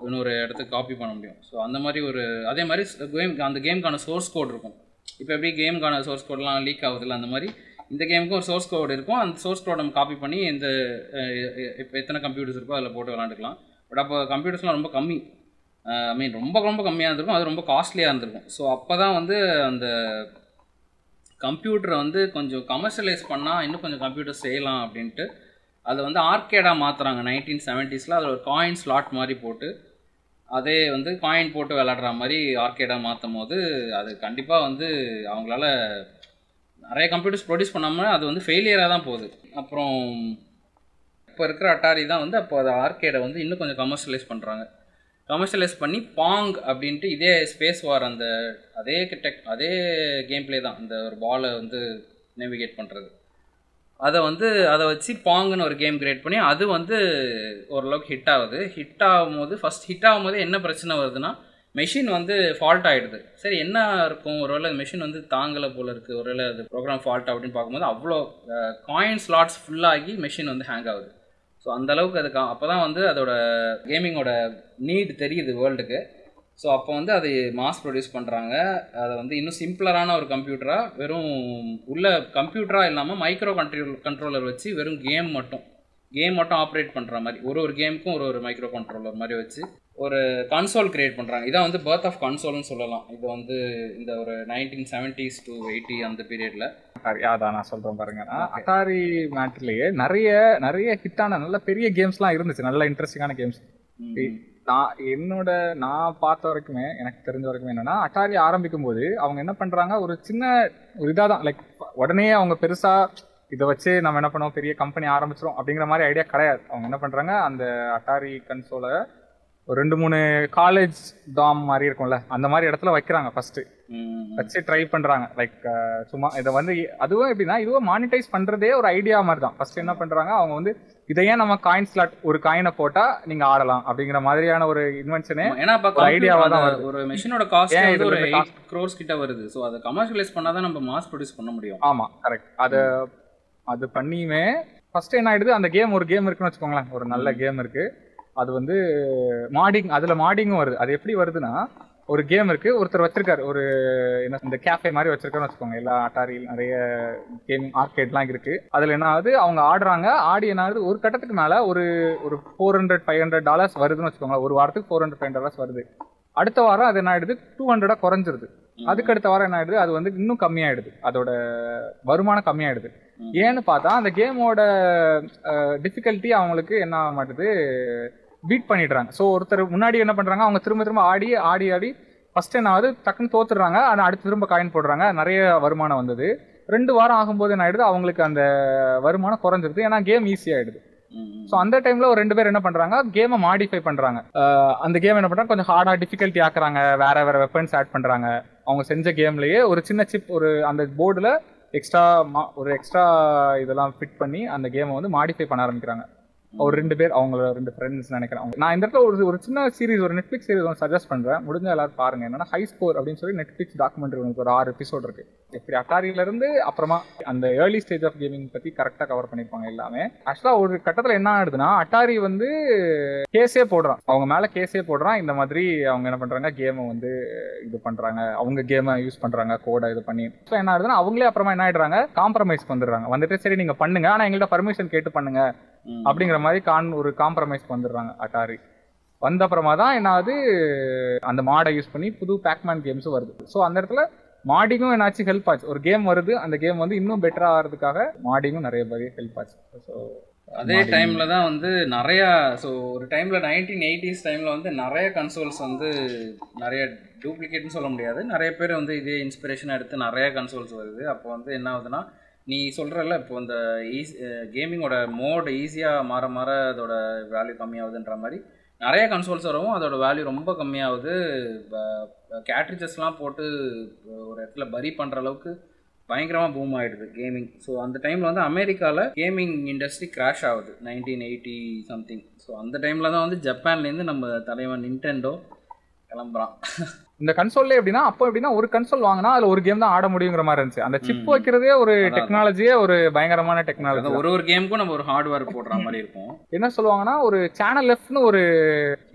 இன்னொரு இடத்துக்கு காப்பி பண்ண முடியும். ஸோ அந்த மாதிரி ஒரு அதே மாதிரி கேம் அந்த கேமுக்கான சோர்ஸ் கோட் இருக்கும். இப்போ எப்படி கேமுக்கான சோர்ஸ் கோட்லாம் லீக் ஆகுதுல்ல அந்த மாதிரி இந்த கேமுக்கும் ஒரு சோர்ஸ் கோட் இருக்கும். அந்த சோர்ஸ் கோடை நம்ம காப்பி பண்ணி இந்த இப்போ எத்தனை கம்ப்யூட்டர்ஸ் இருக்கோ அதில் போட்டு விளாண்டுக்கலாம் பட் அப்போ கம்ப்யூட்டர்ஸ்லாம் ரொம்ப கம்மி. ஐ மீன் ரொம்ப ரொம்ப கம்மியாக இருந்திருக்கும். அது ரொம்ப காஸ்ட்லியாக இருந்திருக்கும். ஸோ அப்போ தான் வந்து அந்த கம்ப்யூட்டரை வந்து கொஞ்சம் கமர்ஷியலைஸ் பண்ணால் இன்னும் கொஞ்சம் கம்ப்யூட்டர் செய்யலாம் அப்படின்ட்டு அதை வந்து ஆர்கேடாக மாற்றுறாங்க நைன்டீன் செவன்ட்டீஸில் அதில் ஒரு காயின் ஸ்லாட் மாதிரி போட்டு அதே வந்து காயின் போட்டு விளாடுற மாதிரி ஆர்கேடாக மாற்றும் போது அது கண்டிப்பாக வந்து அவங்களால நிறைய கம்ப்யூட்டர்ஸ் ப்ரொடியூஸ் பண்ணாமல் அது வந்து ஃபெயிலியராக தான் போகுது. அப்புறம் இப்போ இருக்கிற அட்டாரி தான் வந்து அப்போ அதை ஆர்கேடை வந்து இன்னும் கொஞ்சம் கமர்ஷியலைஸ் பண்ணுறாங்க கமர்ஷியலைஸ் பண்ணி பாங் அப்படின்ட்டு இதே ஸ்பேஸ் வார் அந்த அதே டெக் அதே கேம் பிளே தான். அந்த ஒரு பாலை வந்து நேவிகேட் பண்ணுறது அதை வந்து அதை வச்சு பாங்குன்னு ஒரு கேம் கிரியேட் பண்ணி அது வந்து ஓரளவுக்கு ஹிட் ஆகுது. ஹிட் ஆகும்போது ஃபஸ்ட் ஹிட் ஆகும்போது என்ன பிரச்சனை வருதுன்னா மெஷின் வந்து ஃபால்ட் ஆகிடுது சரி என்ன இருக்கும்? ஒருவேளை மெஷின் வந்து தாங்கலை போல இருக்குது ஒருவேளை அது ப்ரோக்ராம் ஃபால்ட் அப்படின்னு பார்க்கும்போது அவ்வளோ காயின் ஸ்லாட்ஸ் ஃபுல்லாகி மெஷின் வந்து ஹேங் ஆகுது. ஸோ அந்தளவுக்கு அதுக்கு அப்போ தான் வந்து அதோட கேமிங்கோட நீட் தெரியுது வேர்ல்டுக்கு ஸோ அப்போ வந்து அது மாஸ் ப்ரொடியூஸ் பண்ணுறாங்க அதை வந்து இன்னும் சிம்பிளரான ஒரு கம்ப்யூட்டராக வெறும் உள்ள கம்ப்யூட்டராக இல்லாமல் மைக்ரோ கண்ட்ரோல் கண்ட்ரோலர் வச்சு வெறும் கேம் மட்டும். கேம் மட்டும் ஆப்ரேட் பண்ணுற மாதிரி ஒரு ஒரு கேமுக்கும் ஒரு ஒரு மைக்ரோ கண்ட்ரோலர் மாதிரி வச்சு ஒரு கன்சோல் கிரியேட் பண்ணுறாங்க இதான் வந்து பர்த் ஆஃப் கன்சோல்னு சொல்லலாம். இது வந்து இந்த ஒரு நைன்டீன் செவன்ட்டீஸ் டு எயிட்டி அந்த பீரியடில்
அட்டாரி அதான் நான் சொல்றேன் பாருங்க. அட்டாரி மேட்ரிலேயே நிறைய நிறைய ஹிட்டான நல்ல பெரிய கேம்ஸ்லாம் இருந்துச்சு. நல்ல இன்ட்ரெஸ்டிங்கான கேம்ஸ் நான் என்னோட நான் பார்த்த வரைக்குமே எனக்கு தெரிஞ்ச வரைக்குமே என்னன்னா அட்டாரி ஆரம்பிக்கும் போது அவங்க என்ன பண்றாங்க ஒரு சின்ன ஒரு இதாக தான் லைக் உடனே அவங்க பெருசா இதை வச்சு நம்ம என்ன பண்ணுவோம்? பெரிய கம்பெனி ஆரம்பிச்சிரும் அப்படிங்கிற மாதிரி ஐடியா கிடையாது. அவங்க என்ன பண்றாங்க? அந்த அட்டாரி கன்சோலை ஒரு ரெண்டு மூணு காலேஜ் டாம் மாதிரி இருக்கும்ல அந்த மாதிரி இடத்துல வைக்கிறாங்க ஃபர்ஸ்ட் வச்சு ட்ரை பண்றாங்க. லைக் சும்மா இதை வந்து அதுவும் எப்படின்னா இதுவும் மானிட்டைஸ் பண்றதே ஒரு ஐடியா மாதிரி தான் ஃபர்ஸ்ட் என்ன பண்றாங்க? அவங்க வந்து இதையே நம்ம காயின் ஸ்லாட் ஒரு காயினை போட்டா நீங்க ஆடலாம் அப்படிங்கிற மாதிரியான ஒரு இன்வென்ஷனே
ஏன்னா
idea-வா தான்
ஒரு மிஷினோட காஸ்ட் ஒரு க்ரோர்ஸ் கிட்ட வருது. ஸோ அதை கமர்ஷியலைஸ் பண்ணால் தான் நம்ம மாஸ் ப்ரொடியூஸ் பண்ண முடியும்.
ஆமா கரெக்ட் அது அது பண்ணியுமே. ஃபர்ஸ்ட் என்ன ஆயிடுது? அந்த கேம் ஒரு கேம் இருக்குன்னு வச்சுக்கோங்களேன். ஒரு நல்ல கேம் இருக்கு. அது வந்து மாடிங் அதுல மாடிங்கும் வருது. அது எப்படி வருதுன்னா ஒரு கேம் இருக்கு. ஒருத்தர் வச்சிருக்காரு. ஒரு என்ன இந்த கேஃபே மாதிரி வச்சிருக்காருன்னு வச்சுக்கோங்க. எல்லா அட்டாரியில் நிறைய கேமிங் ஆர்கேட்லாம் இருக்கு. அதுல என்ன ஆகுது? அவங்க ஆடுறாங்க. ஆடி என்ன ஆகுது? ஒரு கட்டத்துக்கு மேல ஒரு ஒரு four hundred five hundred dollars வருதுன்னு வச்சுக்கோங்களேன். ஒரு வாரத்துக்கு ஃபோர் ஹண்ட்ரட் ஃபைவ் டாலர்ஸ் வருது. அடுத்த வாரம் அது என்ன ஆயிடுது? டூ ஹண்ட்ரடா குறைஞ்சிருது. அதுக்கு அடுத்த வாரம் என்ன ஆயிடுது? அது வந்து இன்னும் கம்மியாயிடுது. அதோட வருமானம் கம்மியாயிடுது. ஏன்னு பார்த்தா அந்த கேமோட டிஃபிகல்ட்டி அவங்களுக்கு என்ன ஆக மாட்டுது? பீட் பண்ணிடுறாங்க. ஸோ ஒருத்தர் முன்னாடி என்ன பண்றாங்க? அவங்க திரும்ப திரும்ப ஆடி ஆடி ஆடி ஃபர்ஸ்ட் என்ன ஆகுது? டக்குன்னு தோத்துடுறாங்க. ஆனால் அடுத்து திரும்ப காயின் போடுறாங்க. நிறைய வருமானம் வந்தது. ரெண்டு வாரம் ஆகும்போது என்ன ஆயிடுது? அவங்களுக்கு அந்த வருமானம் குறைஞ்சிருது. ஏன்னா கேம் ஈஸியாயிடுது ஸோ அந்த டைம்ல ஒரு ரெண்டு பேர் என்ன பண்றாங்க? கேமை மாடிஃபை பண்றாங்க. அந்த கேம் என்ன பண்றாங்க? கொஞ்சம் ஹார்டா டிஃபிகல்ட்டி ஆக்குறாங்க. வேற வேற வெப்பன்ஸ் ஆட் பண்றாங்க. அவங்க செஞ்ச கேம்லயே ஒரு சின்ன சிப் ஒரு அந்த போர்டில் எக்ஸ்ட்ரா ஒரு எக்ஸ்ட்ரா இதெல்லாம் ஃபிட் பண்ணி அந்த கேமை வந்து மாடிஃபை பண்ண ஆரம்பிக்கிறாங்க. ஒரு ரெண்டு பேர் அவங்களோட ரெண்டு ஃப்ரெண்ட்ஸ் நினைக்கிறேன். அவங்க- நான் இந்த இடத்துல ஒரு ஒரு சின்ன சீரிஸ் ஒரு நெட்ஃபிளிக்ஸ் சீரிஸ் ஒன்று சஜஸ்ட் பண்ணுறேன் முடிஞ்ச எல்லாரும் பாருங்க. என்னன்னா ஹை ஸ்கோர் அப்படின்னு சொல்லி நெட்ஃபிளிக்ஸ் டாக்குமெண்ட்ரி ஒன்று ஒரு ஆறு எபிசோட் இருக்கு. எப்படி அட்டாரியிலிருந்து அப்புறமா அந்த ஏர்லி ஸ்டேஜ் ஆஃப் கேமிங் பத்தி கரெக்டாக கவர் பண்ணிருப்பாங்க எல்லாமே. ஆக்சுவலாக ஒரு கட்டத்தில் என்ன ஆகுதுன்னா அட்டாரி வந்து கேஸே போடுறான். அவங்க மேலே கேஸே போடுறான். இந்த மாதிரி அவங்க என்ன பண்ணுறாங்க கேமை வந்து இது பண்ணுறாங்க அவங்க கேமை யூஸ் பண்ணுறாங்க கோடை இது பண்ணி. ஸோ என்ன ஆகுதுன்னா அவங்களே அப்புறமா என்ன ஆயிடுறாங்க காம்ப்ரமைஸ் வந்துடுறாங்க வந்துட்டு சரி நீங்கள் பண்ணுங்க. ஆனால் எங்கள்கிட்ட பர்மிஷன் கேட்டு பண்ணுங்க. அப்படிங்கிற மாதிரி கான் ஒரு காம்ப்ரமைஸ் வந்துடுறாங்க அட்டாரி வந்த அப்புறமா தான் என்ன ஆகுது அந்த மாடை யூஸ் பண்ணி புது பேக்மேன் கேம்ஸும் வருது. ஸோ அந்த இடத்துல மாடிங்கும் என்னாச்சு ஹெல்ப் ஆச்சு. ஒரு கேம் வருது அந்த கேம் வந்து இன்னும் பெட்டரா ஆகிறதுக்காக மாடிங்கும் நிறைய பேர் ஹெல்ப் ஆச்சு. ஸோ
அதே டைம்ல தான் வந்து நிறையா ஸோ ஒரு டைம்ல நைன்டீன் எயிட்டிஸ் டைம்ல வந்து நிறைய கன்சோல்ஸ் வந்து நிறைய டூப்ளிகேட்னு சொல்ல முடியாது. நிறைய பேர் வந்து இதே இன்ஸ்பிரேஷன் எடுத்து நிறைய கன்சோல்ஸ் வருது. அப்போ வந்து என்ன ஆகுதுன்னா நீ சொல்கிறல்ல இப்போ இந்த ஈஸி கேமிங்கோட மோட் ஈஸியாக மாற மாற அதோட வேல்யூ கம்மியாகுதுன்ற மாதிரி நிறைய கன்சோல்ஸ் வரும். அதோட வேல்யூ ரொம்ப கம்மியாகுது. கேட்ரிஜஸ்லாம் போட்டு ஒரு இடத்துல பரி பண்ணுற அளவுக்கு பயங்கரமாக பூம் ஆகிடுது கேமிங் ஸோ அந்த டைமில் வந்து அமெரிக்காவில் கேமிங் இண்டஸ்ட்ரி கிராஷ் ஆகுது. நைன்டீன் எயிட்டி சம்திங் ஸோ அந்த டைமில் தான் வந்து ஜப்பான்லேருந்து நம்ம தலைவன் நின்டெண்டோ கிளம்புறான்.
இந்த கன்சோல்ல எப்படின்னா அப்போ எப்படின்னா ஒரு கன்சோல் வாங்கினா அதுல ஒரு கேம் தான் ஆட முடியுங்கிற மாதிரி இருந்துச்சு. அந்த சிப். வைக்கிறதே ஒரு. டெக்னாலஜியே ஒரு பயங்கரமான டெக்னாலஜி
ஒரு ஒரு கேமுக்கும் நம்ம ஒரு ஹார்ட்வேர் போடுற மாதிரி இருக்கும்.
என்ன சொல்லுவாங்கன்னா ஒரு சேனல் எஃப்னு ஒரு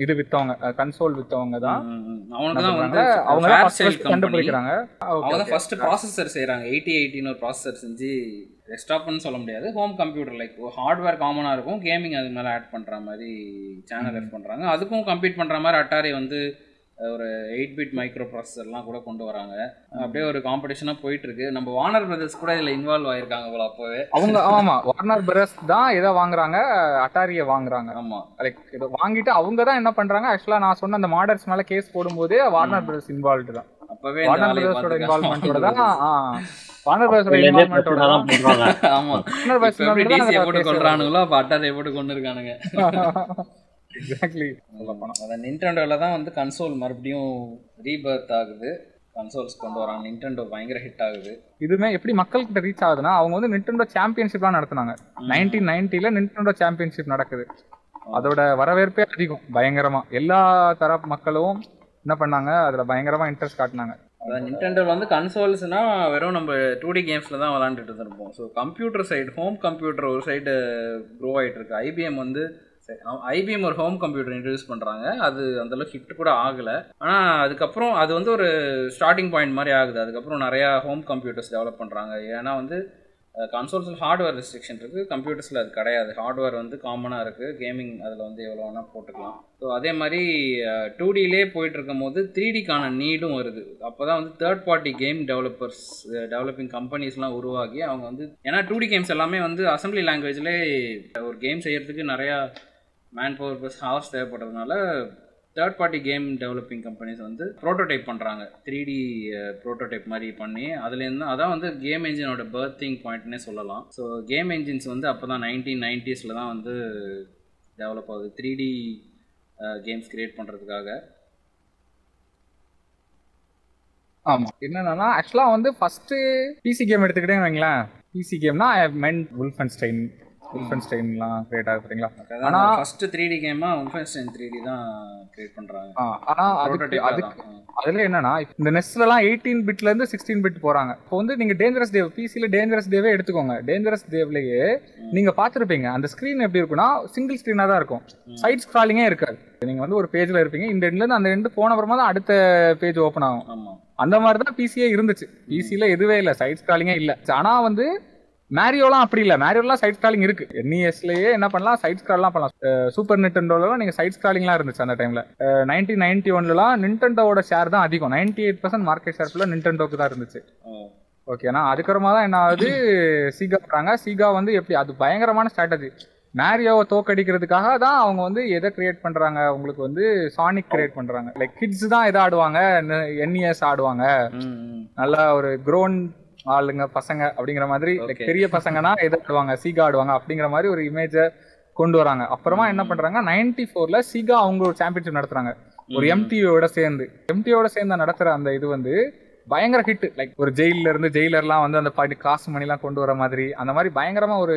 இது வித்தவங்க கன்சோல் வித்தவங்க தான்.
அவனுக்கு தான் வந்து
அவங்க தான். கண்டுபிடிக்கிறாங்க.
அவங்க தான் ஃபர்ஸ்ட் ப்ராசஸர் செய்கிறாங்க எயிட்டி எயிட்டின்னு ஒரு ப்ராசஸர் செஞ்சு டெஸ்க்டாப்னு சொல்ல முடியாது. ஹோம் கம்ப்யூட்டர் லைக் ஹார்ட்வேர் காமனாக இருக்கும். கேமிங் அது மேலே ஆட் பண்ணுற மாதிரி சேனல் ஆட் பண்ணுறாங்க அதுக்கும் கம்ப்ளீட் பண்ணுற மாதிரி அட்டாரி வந்து ஒரு எயிட் பிட் மைக்ரோ ப்ராசஸர்லாம் கூட கொண்டு வராங்க. அப்படியே ஒரு காம்படிஷனாக போயிட்டு இருக்கு நம்ம வார்னர் பிரதர்ஸ் கூட இதில் இன்வால்வ் ஆயிருக்காங்க போல அப்போவே.
அவங்க ஆமா வார்னர் பிரதர்ஸ் தான் இதை வாங்குறாங்க அட்டாரிய வாங்குறாங்க.
ஆமாம்
லைக் இதை வாங்கிட்டு அவங்க தான் என்ன பண்றாங்க? ஆக்சுவலா நான் சொன்ன அந்த மாடர்ஸ் மேல கேஸ் போடும்போதே வார்னர் பிரதர்ஸ் இன்வால்வ்டு தான்.
அப்போவே
வார்னர் பிரதர்ஸோட தான் வார்னர் பிரதர்ஸோட
பிரச்சனை தான் பண்றாங்க
ஆமா.
வார்னர் பிரதர்ஸ்
போட்டு கொள்றானுங்களோ அப்போ அட்டாரியை போட்டு கொண்டு இருக்கானுங்க.
எக்ஸாக்ட்லி சொல்ல போனா
அதான் நின்டெண்டோவில் தான் வந்து கன்சோல் மறுபடியும் ரீபர்த் ஆகுது. கன்சோல்ஸ் கொண்டு வராங்க. நின்டெண்டோ பயங்கர ஹிட் ஆகுது.
இதுமே எப்படி மக்கள்கிட்ட ரீச் ஆகுதுன்னா அவங்க வந்து நின்டெண்டோ சாம்பியன்ஷிப்லாம் நடத்துனாங்க. நைன்டீன் நைன்டில நின்டெண்டோ சாம்பியன்ஷிப் நடக்குது. அதோட வரவேற்பே அதிகம் பயங்கரமா. எல்லா தரப்பு மக்களும் என்ன பண்ணாங்க அதுல பயங்கரமா இன்ட்ரெஸ்ட் காட்டினாங்க.
அதான் நின்டெண்டோவில் வந்து கன்சோல்ஸ்னா வெறும் நம்ம டூ டி கேம்ஸில் தான் விளாண்டுட்டு இருந்திருப்போம். So computer side home computer ஒரு சைடு க்ரோ ஆகிட்டு இருக்கு. ஐபிஎம் வந்து ஐபிஎம் ஒரு ஹோம் கம்ப்யூட்டர் இன்ட்ரடியூஸ் பண்ணுறாங்க அது அந்தளவுக்கு ஹிட் கூட ஆகலை. ஆனால் அதுக்கப்புறம் அது வந்து ஒரு ஸ்டார்டிங் பாயிண்ட் மாதிரி ஆகுது. அதுக்கப்புறம் நிறையா ஹோம் கம்ப்யூட்டர்ஸ் டெவலப் பண்ணுறாங்க ஏன்னா வந்து கன்சோல்ஸில் ஹார்ட்வேர் ரெஸ்ட்ரிக்ஷன் இருக்குது கம்ப்யூட்டர்ஸில் அது கிடையாது. ஹார்ட்வேர் வந்து காமனாக இருக்குது கேமிங் அதில் வந்து எவ்வளோ வேணால் போட்டுக்கலாம். ஸோ அதே மாதிரி டூ டிலே போயிட்டுருக்கும் போது த்ரீ டிக்கான நீடும் வருது. அப்போ தான் வந்து third party game developers developing கம்பெனிஸ்லாம் உருவாகி அவங்க வந்து ஏன்னா டூ டி கேம்ஸ் எல்லாமே வந்து அசம்பிளி லாங்குவேஜ்லேயே ஒரு கேம் செய்கிறதுக்கு நிறையா man power plus hours தேவைப்படுறதுனால third party game developing companies வந்து ப்ரோட்டோடைப் பண்ணுறாங்க த்ரீ டி ப்ரோட்டோடைப் மாதிரி பண்ணி அதுலேருந்து அதான் வந்து கேம் என்ஜினோட பர்த்திங் பாயிண்ட்னே சொல்லலாம். ஸோ கேம் என்ஜின்ஸ் வந்து அப்போ தான் நைன்டீன் நைன்டிஸில் தான் வந்து டெவலப் ஆகுது. த்ரீ டி கேம்ஸ் கிரியேட் பண்ணுறதுக்காக
ஆமாம் என்னென்னா ஆக்சுவலாக வந்து ஃபஸ்ட்டு பிசி கேம் எடுத்துக்கிட்டே வைங்களேன். பிசி கேம்னா ஐ மென் உல்ஃபன்ஸ்டைன் உல்ஃபன்ஸ்டைன்லாம் கிரியேட் ஆகுது சரிங்களா ஆனா
first three D Wolfenstein three D தான் கிரியேட் பண்ணுறாங்க
ஆ, ஆனா அதுக்கு அதுக்கு அதுல என்னன்னா இந்த நெஸ்ட்லலாம் எயிட்டீன் பிட்ல இருந்து சிக்ஸ்டீன் பிட் போறாங்க. இப்போ வந்து நீங்க டேஞ்சரஸ் டேவ் பிசில டேஞ்சரஸ் டேவே எடுத்துக்கோங்க. டேஞ்சரஸ் டேவ்லயே நீங்க பாத்துருப்பீங்க அந்த ஸ்கிரீன் எப்படி இருக்கும்னா சிங்கிள் ஸ்கிரீனா தான் இருக்கும். சைட் ஸ்க்ராலிங்கே இருக்காது. நீங்க வந்து ஒரு பேஜ்ல இருப்பீங்க இந்த எண்ட்ல இருந்து அந்த எண்டு போன அப்புறமா தான் அடுத்த பேஜ் ஓப்பன் ஆகும். அந்த மாதிரி தான் பிசியே இருந்துச்சு. பிசில எதுவே இல்லை சைட் ஸ்க்ராலிங்கே இல்லை. ஆனா வந்து மேரியோலாம் அப்படி இல்லை. மேரியோலாம் சைட் ஸ்க்ராலிங் இருக்கு. என்இஎஸ்லயே என்ன பண்ணலாம்? சைட் ஸ்க்ரால்லாம் பண்ணலாம். சூப்பர் நிட்டன்டோலாம் நீங்க சைட் ஸ்க்ராலிங்லாம் இருந்துச்சு அந்த டைம்ல நைன்டீன் நைன்டி ஒன்லலாம் நிண்டன்டோட ஷேர் தான் அதிகம். Ninety eight percent market share ஃபுல்லாக நிண்டன்டோக்கு தான் இருந்துச்சு. ஓகேனா அதுக்கப்புறமா தான் என்ன ஆகுது? சீகா வராங்க. சீகா வந்து எப்படி? அது பயங்கரமான ஸ்ட்ராட்டஜி மேரியோவை தோக்கடிக்கிறதுக்காக தான் அவங்க வந்து எதை கிரியேட் பண்றாங்க? உங்களுக்கு வந்து சானிக் கிரியேட் பண்றாங்க. லைக் கிட்ஸ் தான் எதை ஆடுவாங்க. என்இஎஸ் ஆடுவாங்க. நல்லா ஒரு க்ரோன் ஆளுங்க பசங்க அப்படிங்கிற மாதிரி. பெரிய பசங்கன்னா எதை ஆடுவாங்க சீகா ஆடுவாங்க அப்படிங்கிற மாதிரி ஒரு இமேஜை கொண்டு வராங்க. அப்புறமா என்ன பண்றாங்க நைன்டி ஃபோர்ல சீகா அவங்க ஒரு சாம்பியன்ஷிப் நடத்துறாங்க. ஒரு எம்டிஓட சேர்ந்து. எம்டிஓட சேர்ந்து நடத்துற அந்த இது வந்து பயங்கர ஹிட் லைக் ஒரு ஜெயில இருந்து ஜெயிலர்லாம் வந்து அந்த பாடி காசு மணிலாம் கொண்டு வர மாதிரி அந்த மாதிரி பயங்கரமா ஒரு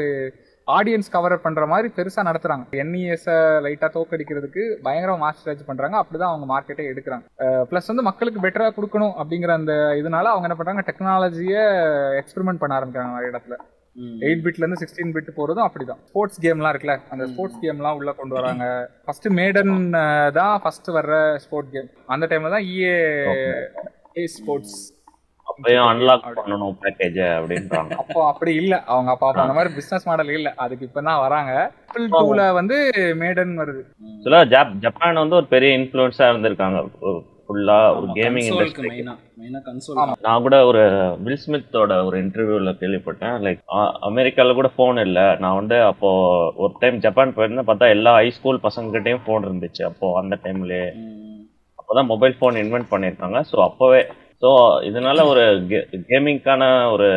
ஆடியன்ஸ் கவர் பண்ற மாதிரி பெருசா நடத்துறாங்க. என்இஎஸ் லைட்டா தோக்கடிக்கிறதுக்கு பயங்கரமா மாஸ்டர் பண்றாங்க. அப்படிதான் அவங்க மார்க்கெட்டே எடுக்கிறாங்க. ப்ளஸ் வந்து மக்களுக்கு பெட்டரா கொடுக்கணும் அப்படிங்கிற அந்த இதனால அவங்க என்ன பண்றாங்க டெக்னாலஜியை எக்ஸ்பெரிமெண்ட் பண்ண ஆரம்பிக்கிறாங்க நிறைய இடத்துல. எயிட் பிட்ல இருந்து சிக்ஸ்டீன் பிட் போறதும் அப்படிதான். ஸ்போர்ட்ஸ் கேம்லாம் இருக்குல்ல அந்த ஸ்போர்ட்ஸ் கேம்லாம் உள்ள கொண்டு வராங்க. ஃபர்ஸ்ட் மேடன் தான் ஃபர்ஸ்ட் வர்ற ஸ்போர்ட் கேம் அந்த டைம்ல தான் இஏ ஏ ஸ்போர்ட்ஸ்
அப்பயும் அன்லாக் பண்ணணும் பேக்கேஜ் அப்படின்றாங்க.
அப்போ அப்படி இல்ல. அவங்க அப்பா அந்த மாதிரி பிசினஸ் மாடல் இல்ல. அதுக்கு இப்பதான் வராங்க. Apple 2ல வந்து மேடன் வருது.
சில ஜப் ஜப்பான் வந்து ஒரு பெரிய இன்ஃப்ளூயன்ஸா இருந்திருக்காங்க. ஃபுல்லா ஒரு கேமிங் இண்டஸ்ட்ரி நான் கூட ஒரு வில் ஸ்மித்தோட ஒரு இன்டர்வியூல கேள்விப்பட்டேன். லைக் அமெரிக்கால கூட ஃபோன் இல்ல. நான் வந்து அப்போ ஒரு டைம் ஜப்பான் போயிருந்தேன். பார்த்தா எல்லா ஹை ஸ்கூல் பசங்ககிட்டயும் ஃபோன் இருந்துச்சு. அப்போ அந்த டைம்லயே அப்போதான் மொபைல் ஃபோன் இன்வென்ட் பண்ணியிருக்காங்க. ஸோ அப்போவே ஸோ இதனால ஒரு கேமிங்க்கான ஒரு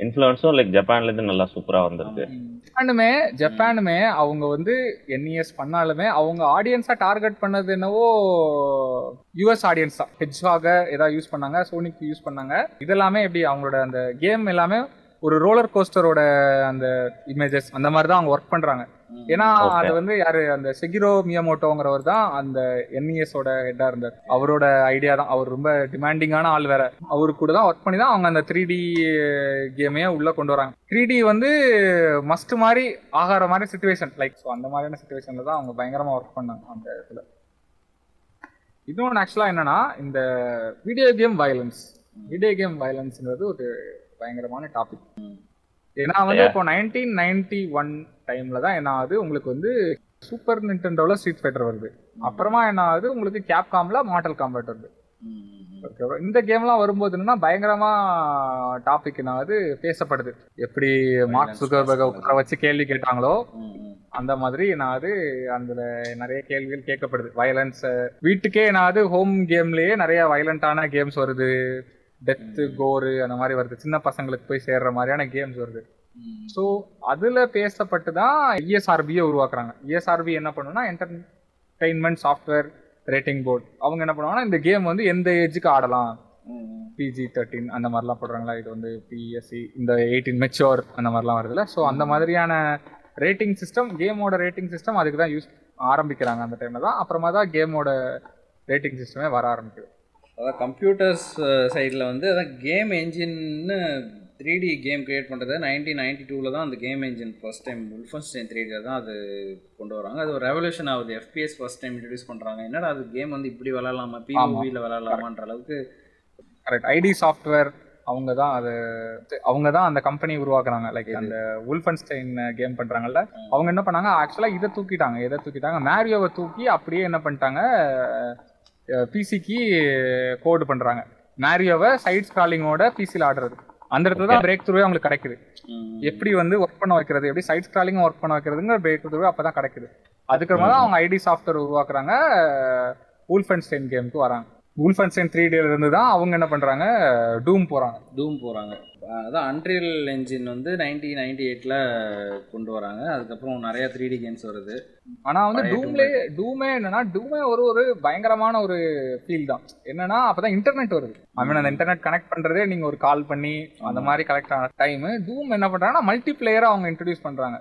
இன்ஃப்ளூயன்ஸும் லைக் ஜப்பான்ல இருந்து நல்லா சூப்பரா வந்திருக்கு.
ஜப்பானுமே ஜப்பானுமே அவங்க வந்து என்இஎஸ் பண்ணாலுமே அவங்க ஆடியன்ஸா டார்கெட் பண்ணது என்னவோ யூஎஸ் ஆடியன்ஸ் தான். ஹெட்ஜாக ஏதாவது யூஸ் பண்ணாங்க சோனிக்கு யூஸ் பண்ணாங்க. இதெல்லாமே எப்படி அவங்களோட அந்த கேம் எல்லாமே ஒரு ரோலர் கோஸ்டரோட அந்த இமேஜஸ் அந்த மாதிரி தான் அவங்க ஒர்க் பண்றாங்க. ஏன்னா. அது வந்து யாரு? அந்த செகிரோ மியமோட்டோங்கிறவர் தான் அந்த என்இஎஸ் ஓட ஹெட்டா இருந்தார். அவரோட ஐடியா தான். அவர் ரொம்ப டிமாண்டிங்கான ஆள் வேற. அவரு கூட தான் ஒர்க் பண்ணி தான் அவங்க அந்த த்ரீ டி கேமையே உள்ள கொண்டு வராங்க. த்ரீ டி வந்து மஸ்ட் மாதிரி ஆகார மாதிரி சுச்சுவேஷன் லைக் ஸோ அந்த மாதிரியான சுச்சுவேஷன்ல தான் அவங்க பயங்கரமா ஒர்க் பண்ணாங்க அந்த இடத்துல இன்னொன்று ஆக்சுவலா என்னன்னா இந்த video game violence video game வயலன்ஸ்ங்கிறது ஒரு பயங்கரமான டாபிக் ஏன்னா வந்து இப்போ நைன்டீன் நைன்டி ஒன் டைம்ல தான் என்ன ஆகுது உங்களுக்கு வந்து சூப்பர் நிண்டோல ஸ்ட்ரீட் ஃபைட்டர் வருது. அப்புறமா என்ன ஆகுது உங்களுக்கு கேப்காம்ல மாடல் காம்பேட் வருது. ஓகேவா இந்த கேம்லாம் வரும்போது என்னன்னா பயங்கரமா டாபிக் என்ன ஆகுது பேசப்படுது. எப்படி மார்க் சுகர்பர்க உட்கார வச்சு கேள்வி கேட்டாங்களோ அந்த மாதிரி நான் அது அதுல நிறைய கேள்விகள் கேட்கப்படுது. வயலன்ஸ் வீட்டுக்கே அது ஹோம் கேம்லயே நிறைய வயலண்டான கேம்ஸ் வருது. டெத்து கோரு அந்த மாதிரி வருது. சின்ன பசங்களுக்கு போய் சேர்ற மாதிரியான கேம்ஸ் வருது. ஸோ அதுல பேசப்பட்டு தான் இஎஸ்ஆர்பியை உருவாக்குறாங்க. இஎஸ்ஆர்பி என்ன பண்ணுன்னா என்டர்டைன்மெண்ட் சாஃப்ட்வேர் ரேட்டிங் போர்டு அவங்க என்ன பண்ணுவாங்கன்னா இந்த கேம் வந்து எந்த ஏஜுக்கு ஆடலாம். பிஜி தேர்ட்டின் அந்த மாதிரிலாம் போடுறாங்களா? இது வந்து பிஎஸ்சி இந்த எயிட்டீன் மெச்சோர் அந்த மாதிரிலாம் வருதுல்ல. ஸோ அந்த மாதிரியான ரேட்டிங் சிஸ்டம் கேமோட ரேட்டிங் சிஸ்டம் அதுக்கு தான் யூஸ் ஆரம்பிக்கிறாங்க அந்த டைமில் தான். அப்புறமா தான் கேமோட ரேட்டிங் சிஸ்டமே வர ஆரம்பிக்குது.
அதான் கம்ப்யூட்டர்ஸ் சைடில் வந்து அதான் கேம் என்ஜின்னு த்ரீ டி கேம் கிரியேட் பண்ணுறது நைன்டீன் நைன்டி டூவில் தான் அந்த game engine first time Wolfenstein three டியில் தான் அது கொண்டு வராங்க. அது ஒரு ரெவல்யூஷன் ஆகுது. எஃபிஎஸ் ஃபர்ஸ்ட் டைம் இன்ட்ரடியூஸ் பண்ணுறாங்க என்னடா அது கேம் வந்து இப்படி விளாட்லாமா பிஓவியில் விளாட்லாமான்ற அளவுக்கு
கரெக்ட் ஐடி சாஃப்ட்வேர் அவங்க தான் அது அவங்க தான் அந்த கம்பெனி உருவாக்குறாங்க. லைக் அந்த உல்ஃபன்ஸ்டைன் கேம் பண்றாங்கல்ல அவங்க என்ன பண்ணாங்க? ஆக்சுவலா இதை தூக்கிட்டாங்க. எதை தூக்கிட்டாங்க? மேரியோவை தூக்கி அப்படியே என்ன பண்ணிட்டாங்க? பிசிக்கு கோடு பண்றாங்க. மேரியோவை சைட் ஸ்க்ராலிங்கோட பிசியில் ஆடுறது. அந்த இடத்துல தான் பிரேக் த்ரூவே அவங்களுக்கு கிடைக்குது. எப்படி வந்து ஒர்க் பண்ண வைக்கிறது? எப்படி சைட் ஸ்க்ராலிங் ஒர்க் பண்ண வைக்கிறதுங்கிற பிரேக் த்ரூவே அப்பதான் கிடைக்குது. அதுக்கப்புறமா தான் அவங்க ஐடி சாஃப்ட்வேர் உருவாக்குறாங்க ஊல்ஃபன்ஸ்டைன் கேமுக்கு வராங்க. ஊல்ஃபன்ஸ்டைன் த்ரீ டேல இருந்து தான் அவங்க என்ன பண்றாங்க? டூம் போறாங்க.
டூம் போகிறாங்க அதான் அன்ரியல் என்ஜின் வந்து நைன்டீன் நைன்டி எயிட்டில் கொண்டு வராங்க. அதுக்கப்புறம் நிறைய த்ரீ டி கேம்ஸ் வருது.
ஆனா வந்து டூம்லே டூமே என்னன்னா டூமே ஒரு ஒரு பயங்கரமான ஒரு ஃபீல் தான். என்னன்னா அப்பதான் இன்டர்நெட் வருது. ஐ மீன் அந்த இன்டர்நெட் கனெக்ட் பண்றதே நீங்க ஒரு கால் பண்ணி அந்த மாதிரி கனெக்ட் ஆன டைம் டூம் என்ன பண்றாங்கன்னா மல்டி பிளேயரா அவங்க இன்ட்ரடியூஸ் பண்றாங்க.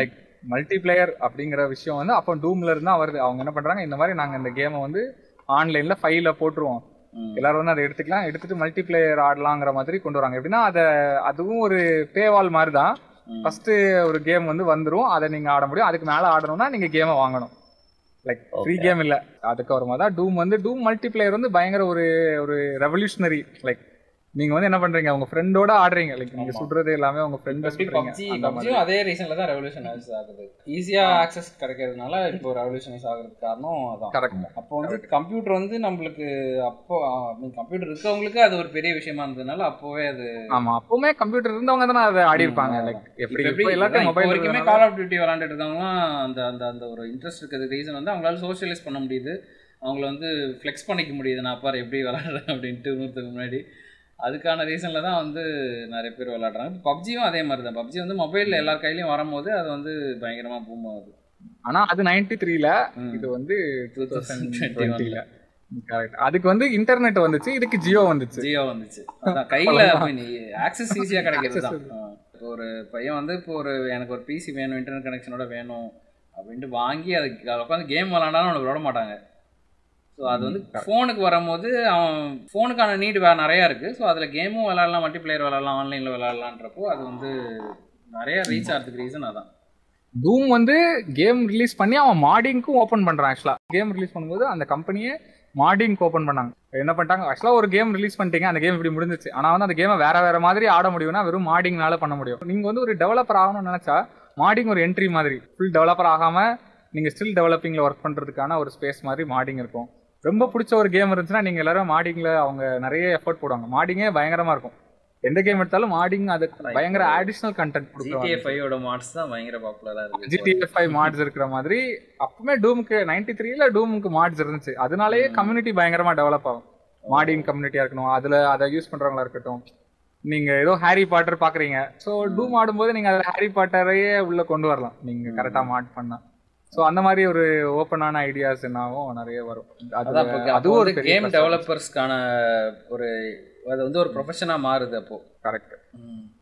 லைக் மல்டி பிளேயர் அப்படிங்கிற விஷயம் வந்து அப்போ டூம்ல இருந்து தான் வருது. அவங்க என்ன பண்றாங்க இந்த மாதிரி நாங்க இந்த கேமை வந்து ஆன்லைன்ல ஃபைல போட்டுருவோம். எல்லாரும் வந்து அதை எடுத்துக்கலாம். எடுத்துட்டு மல்டி பிளேயர் ஆடலாங்கிற மாதிரி கொண்டு வராங்க. எப்படின்னா அதை அதுவும் ஒரு பேவால் மாதிரி தான் ஃபர்ஸ்ட் ஒரு கேம் வந்து வந்துரும். அதை நீங்க ஆட முடியும். அதுக்கு மேல ஆடணும்னா நீங்க கேமை வாங்கணும். Like free. கேம் இல்ல. அதுக்கப்புறமா தான் டூம் வந்து டூம் மல்டி பிளேயர் வந்து பயங்கர ஒரு ஒரு ரெவல்யூஷனரி லைக் நீங்க வந்து என்ன பண்றீங்க? உங்க ஃப்ரெண்டோட ஆடுறீங்க. லைக் நீங்க. சுடுறது எல்லாமே உங்க ஃப்ரெண்ட்
பப்ஜி பப்ஜியும் அதே ரீசன்ல தான் ரெவல்யூஷனைஸ் ஆகுது. ஈஸியா ஆக்சஸ் கிடைக்கிறதுனால இப்போ ரெவல்யூஷனைஸ் ஆகுறதுக்கு காரணம் அதான்.
கரெக்ட்
அப்போ வந்து கம்ப்யூட்டர் வந்து நம்மளுக்கு அப்போ கம்ப்யூட்டர் இருக்கவங்களுக்கு அது ஒரு பெரிய விஷயமா இருந்ததுனால அப்போவே அது
ஆமா. அப்பவுமே கம்ப்யூட்டர் இருந்தவங்க தானே அதை ஆடி இருப்பாங்க லைக் எப்படி
எப்படி
எல்லாத்தையும் மொபைல்
வரைக்குமே கால் ஆஃப் டியூட்டி விளாண்டுட்டு இருக்கவங்களாம் அந்த அந்த அந்த ஒரு இன்ட்ரெஸ்ட் இருக்கிறது ரீசன் வந்து அவங்களால சோஷியலைஸ் பண்ண முடியுது. அவங்கள வந்து ஃப்ளெக்ஸ் பண்ணிக்க முடியுது. நான் பாரு எப்படி விளாடுறேன் அப்படின்ட்டு இன்னொருத்தருக்கு முன்னாடி. அதுக்கான ரீசனில் தான் வந்து நிறைய பேர் விளாடுறாங்க பப்ஜியும் அதே மாதிரி தான் பப்ஜி வந்து மொபைலில் எல்லார் கையிலையும் வரும்போது அது வந்து பயங்கரமாக பூம் ஆகுது.
ஆனா அது நைன்டி த்ரீல. இது வந்து டூ தௌசண்ட்
2021
டுவெண்ட்டில கரெக்ட் அதுக்கு வந்து இன்டர்நெட் வந்துச்சு இதுக்கு ஜியோ வந்துச்சு.
ஜியோ வந்துச்சு. கையில் ஆக்சஸ் ஈஸியாக கிடைக்கிறது ஒரு பையன் வந்து இப்போ ஒரு எனக்கு ஒரு பிசி வேணும் இன்டர்நெட் கனெக்ஷனோட வேணும் அப்படின்ட்டு வாங்கி அதுக்கு உட்காந்து கேம் விளாண்டாலும் அவனுக்கு விட மாட்டாங்க. ஸோ அது வந்து ஃபோனுக்கு வரும்போது அவன் ஃபோனுக்கான நீடு வேறு நிறையா இருக்குது ஸோ அதில் கேமும் விளாட்லாம் மல்டி பிளேயர் விளாட்லாம் ஆன்லைனில் விளாட்லான்றப்போ அது வந்து நிறைய ரீச் ஆகிறதுக்கு ரீசன் அதான்.
டூம் வந்து கேம் ரிலீஸ் பண்ணி அவன் மாடிங்க்கும் ஓபன் பண்றான் ஆக்சுவலா கேம் ரிலீஸ் பண்ணும்போது அந்த கம்பெனியே மாடிங்க்கு ஓபன் பண்ணாங்க. என்ன பண்ணிட்டாங்க? ஆக்சுவலா ஒரு கேம் ரிலீஸ் பண்ணிட்டீங்க அந்த கேம் இப்படி முடிஞ்சிச்சு ஆனா வந்து அந்த கேமை வேற வேற மாதிரி ஆட முடியும்னா வெறும் மாடிங்னால பண்ண முடியும். நீங்க வந்து ஒரு டெவலப்பர் ஆகணும்னு நினைச்சா மாடிங் ஒரு என்ட்ரி மாதிரி ஃபுல் டெவலப்பர் ஆகாம நீங்க ஸ்டில் டெவலப்பிங்ல ஒர்க் பண்றதுக்கான ஒரு ஸ்பேஸ் மாதிரி மாடிங் இருக்கும். ரொம்ப பிடிச்ச ஒரு கேம் இருந்துச்சுன்னா நீங்க எல்லாரும் மாடிங்ல அவங்க நிறைய எஃபோர்ட் போடுவாங்க. மாடிங்கே பயங்கரமா இருக்கும். எந்த கேம் எடுத்தாலும் மாடிங் அது பயங்கர அடிஷனல் கண்டென்ட் கொடுக்குறாங்க
ஃபைவோட மாட்ஸ் தான் பயங்கர பாப்புலராக இருக்குது
ஜிடிஎஃப் ஃபைவ் மாட்ஸ் இருக்கிற மாதிரி அப்பவுமே டூமுக்கு நைன்டி த்ரீல டூமுக்கு மாட்ஸ் இருந்துச்சு. அதனாலேயே கம்யூனிட்டி பயங்கரமா டெவலப் ஆகும். மாடிங் கம்யூனிட்டியா இருக்கணும். அதுல அதை யூஸ் பண்றவங்களா இருக்கட்டும். நீங்க ஏதோ ஹாரி பாட்டர் பாக்குறீங்க. சோ டூம் ஆடும்போது நீங்க அதுல ஹாரி பாட்டரையே உள்ள கொண்டு வரலாம். நீங்க கரெக்டா மாட் பண்ணா. சோ அந்த மாதிரி ஒரு ஓப்பனான ஐடியாஸ் என்னாவும் நிறைய வரும். அதுவும் ஒரு
கேம் டெவலப்பர்ஸ்க்கான ஒரு அது வந்து ஒரு ப்ரொஃபஷனாக மாறுது அப்போ.
கரெக்ட்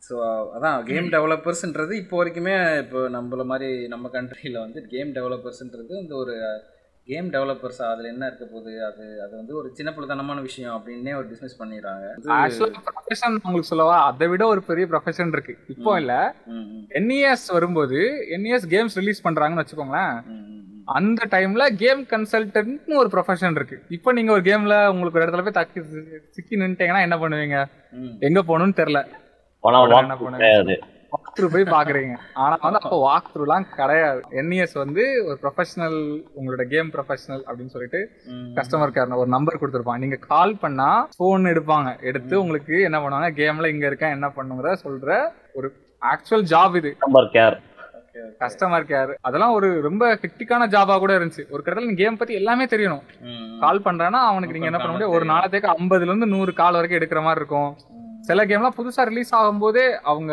ஸோ அதான் கேம் டெவலப்பர்ஸ்ன்றது இப்போ வரைக்குமே இப்போ நம்மள மாதிரி நம்ம கண்ட்ரியில் வந்து கேம் டெவலப்பர்ஸ்ன்றது இந்த ஒரு கேம் டெவலப்பர்ஸ் அதில் என்ன இருக்க போகுது? அது அது வந்து ஒரு சின்ன பிள்ளைத்தனமான விஷயம் அப்படின்னே ஒரு டிஸ்மிஸ் பண்ணிடுறாங்க.
ப்ரொஃபஷன் உங்களுக்கு சொல்லவா? அதை விட ஒரு பெரிய ப்ரொஃபஷன் இருக்கு. இப்போ இல்ல
ம், ம்,
என்இஎஸ் வரும்போது என்இஎஸ் கேம்ஸ் ரிலீஸ் பண்றாங்கன்னு வச்சுக்கோங்களேன். அந்த டைம்ல கேம் கன்சல்டன்ட்னு ஒரு ப்ரொஃபஷன் இருக்கு. இப்போ நீங்க ஒரு கேம்ல உங்களுக்கு ஒரு இடத்துல போய் தக்கி சிக்கி நின்னுட்டீங்கன்னா என்ன பண்ணுவீங்க. எங்க போகணும்னு தெரியல. வாக் த்ரூ போய் பாக்குறீங்க. ஆனா வந்து அப்போ வாக் த்ரூலாம் கிடையாது என்இஎஸ் வந்து ஒரு ப்ரொஃபஷனல் உங்களோட கேம் ப்ரொஃபஷனல் அப்படின்னு சொல்லிட்டு. கஸ்டமர் கேர் ஒரு நம்பர் கொடுத்துருப்பாங்க. நீங்க கால் பண்ணா போன் எடுப்பாங்க. எடுத்து உங்களுக்கு என்ன பண்ணுவாங்க? கேம்ல இங்க இருக்கேன் என்ன பண்ணுங்கிற சொல்ற ஒரு ஆக்சுவல் ஜாப் இது.
நம்பர் கேர்
கஸ்டமர் கேர் அதெல்லாம் ஒரு ரொம்ப ஹெக்டிக்கான ஜாபா கூட இருந்துச்சு. ஒரு கடத்துல நீங்க கேம் பத்தி எல்லாமே தெரியணும். கால் பண்றேன்னா அவனுக்கு நீங்க என்ன பண்ண முடியும்? ஒரு நாளத்துக்கு ஐம்பதுல இருந்து நூறு கால் வரைக்கும் எடுக்கிற மாதிரி இருக்கும். சில கேம்லாம் புதுசா ரிலீஸ் ஆகும்போதே அவங்க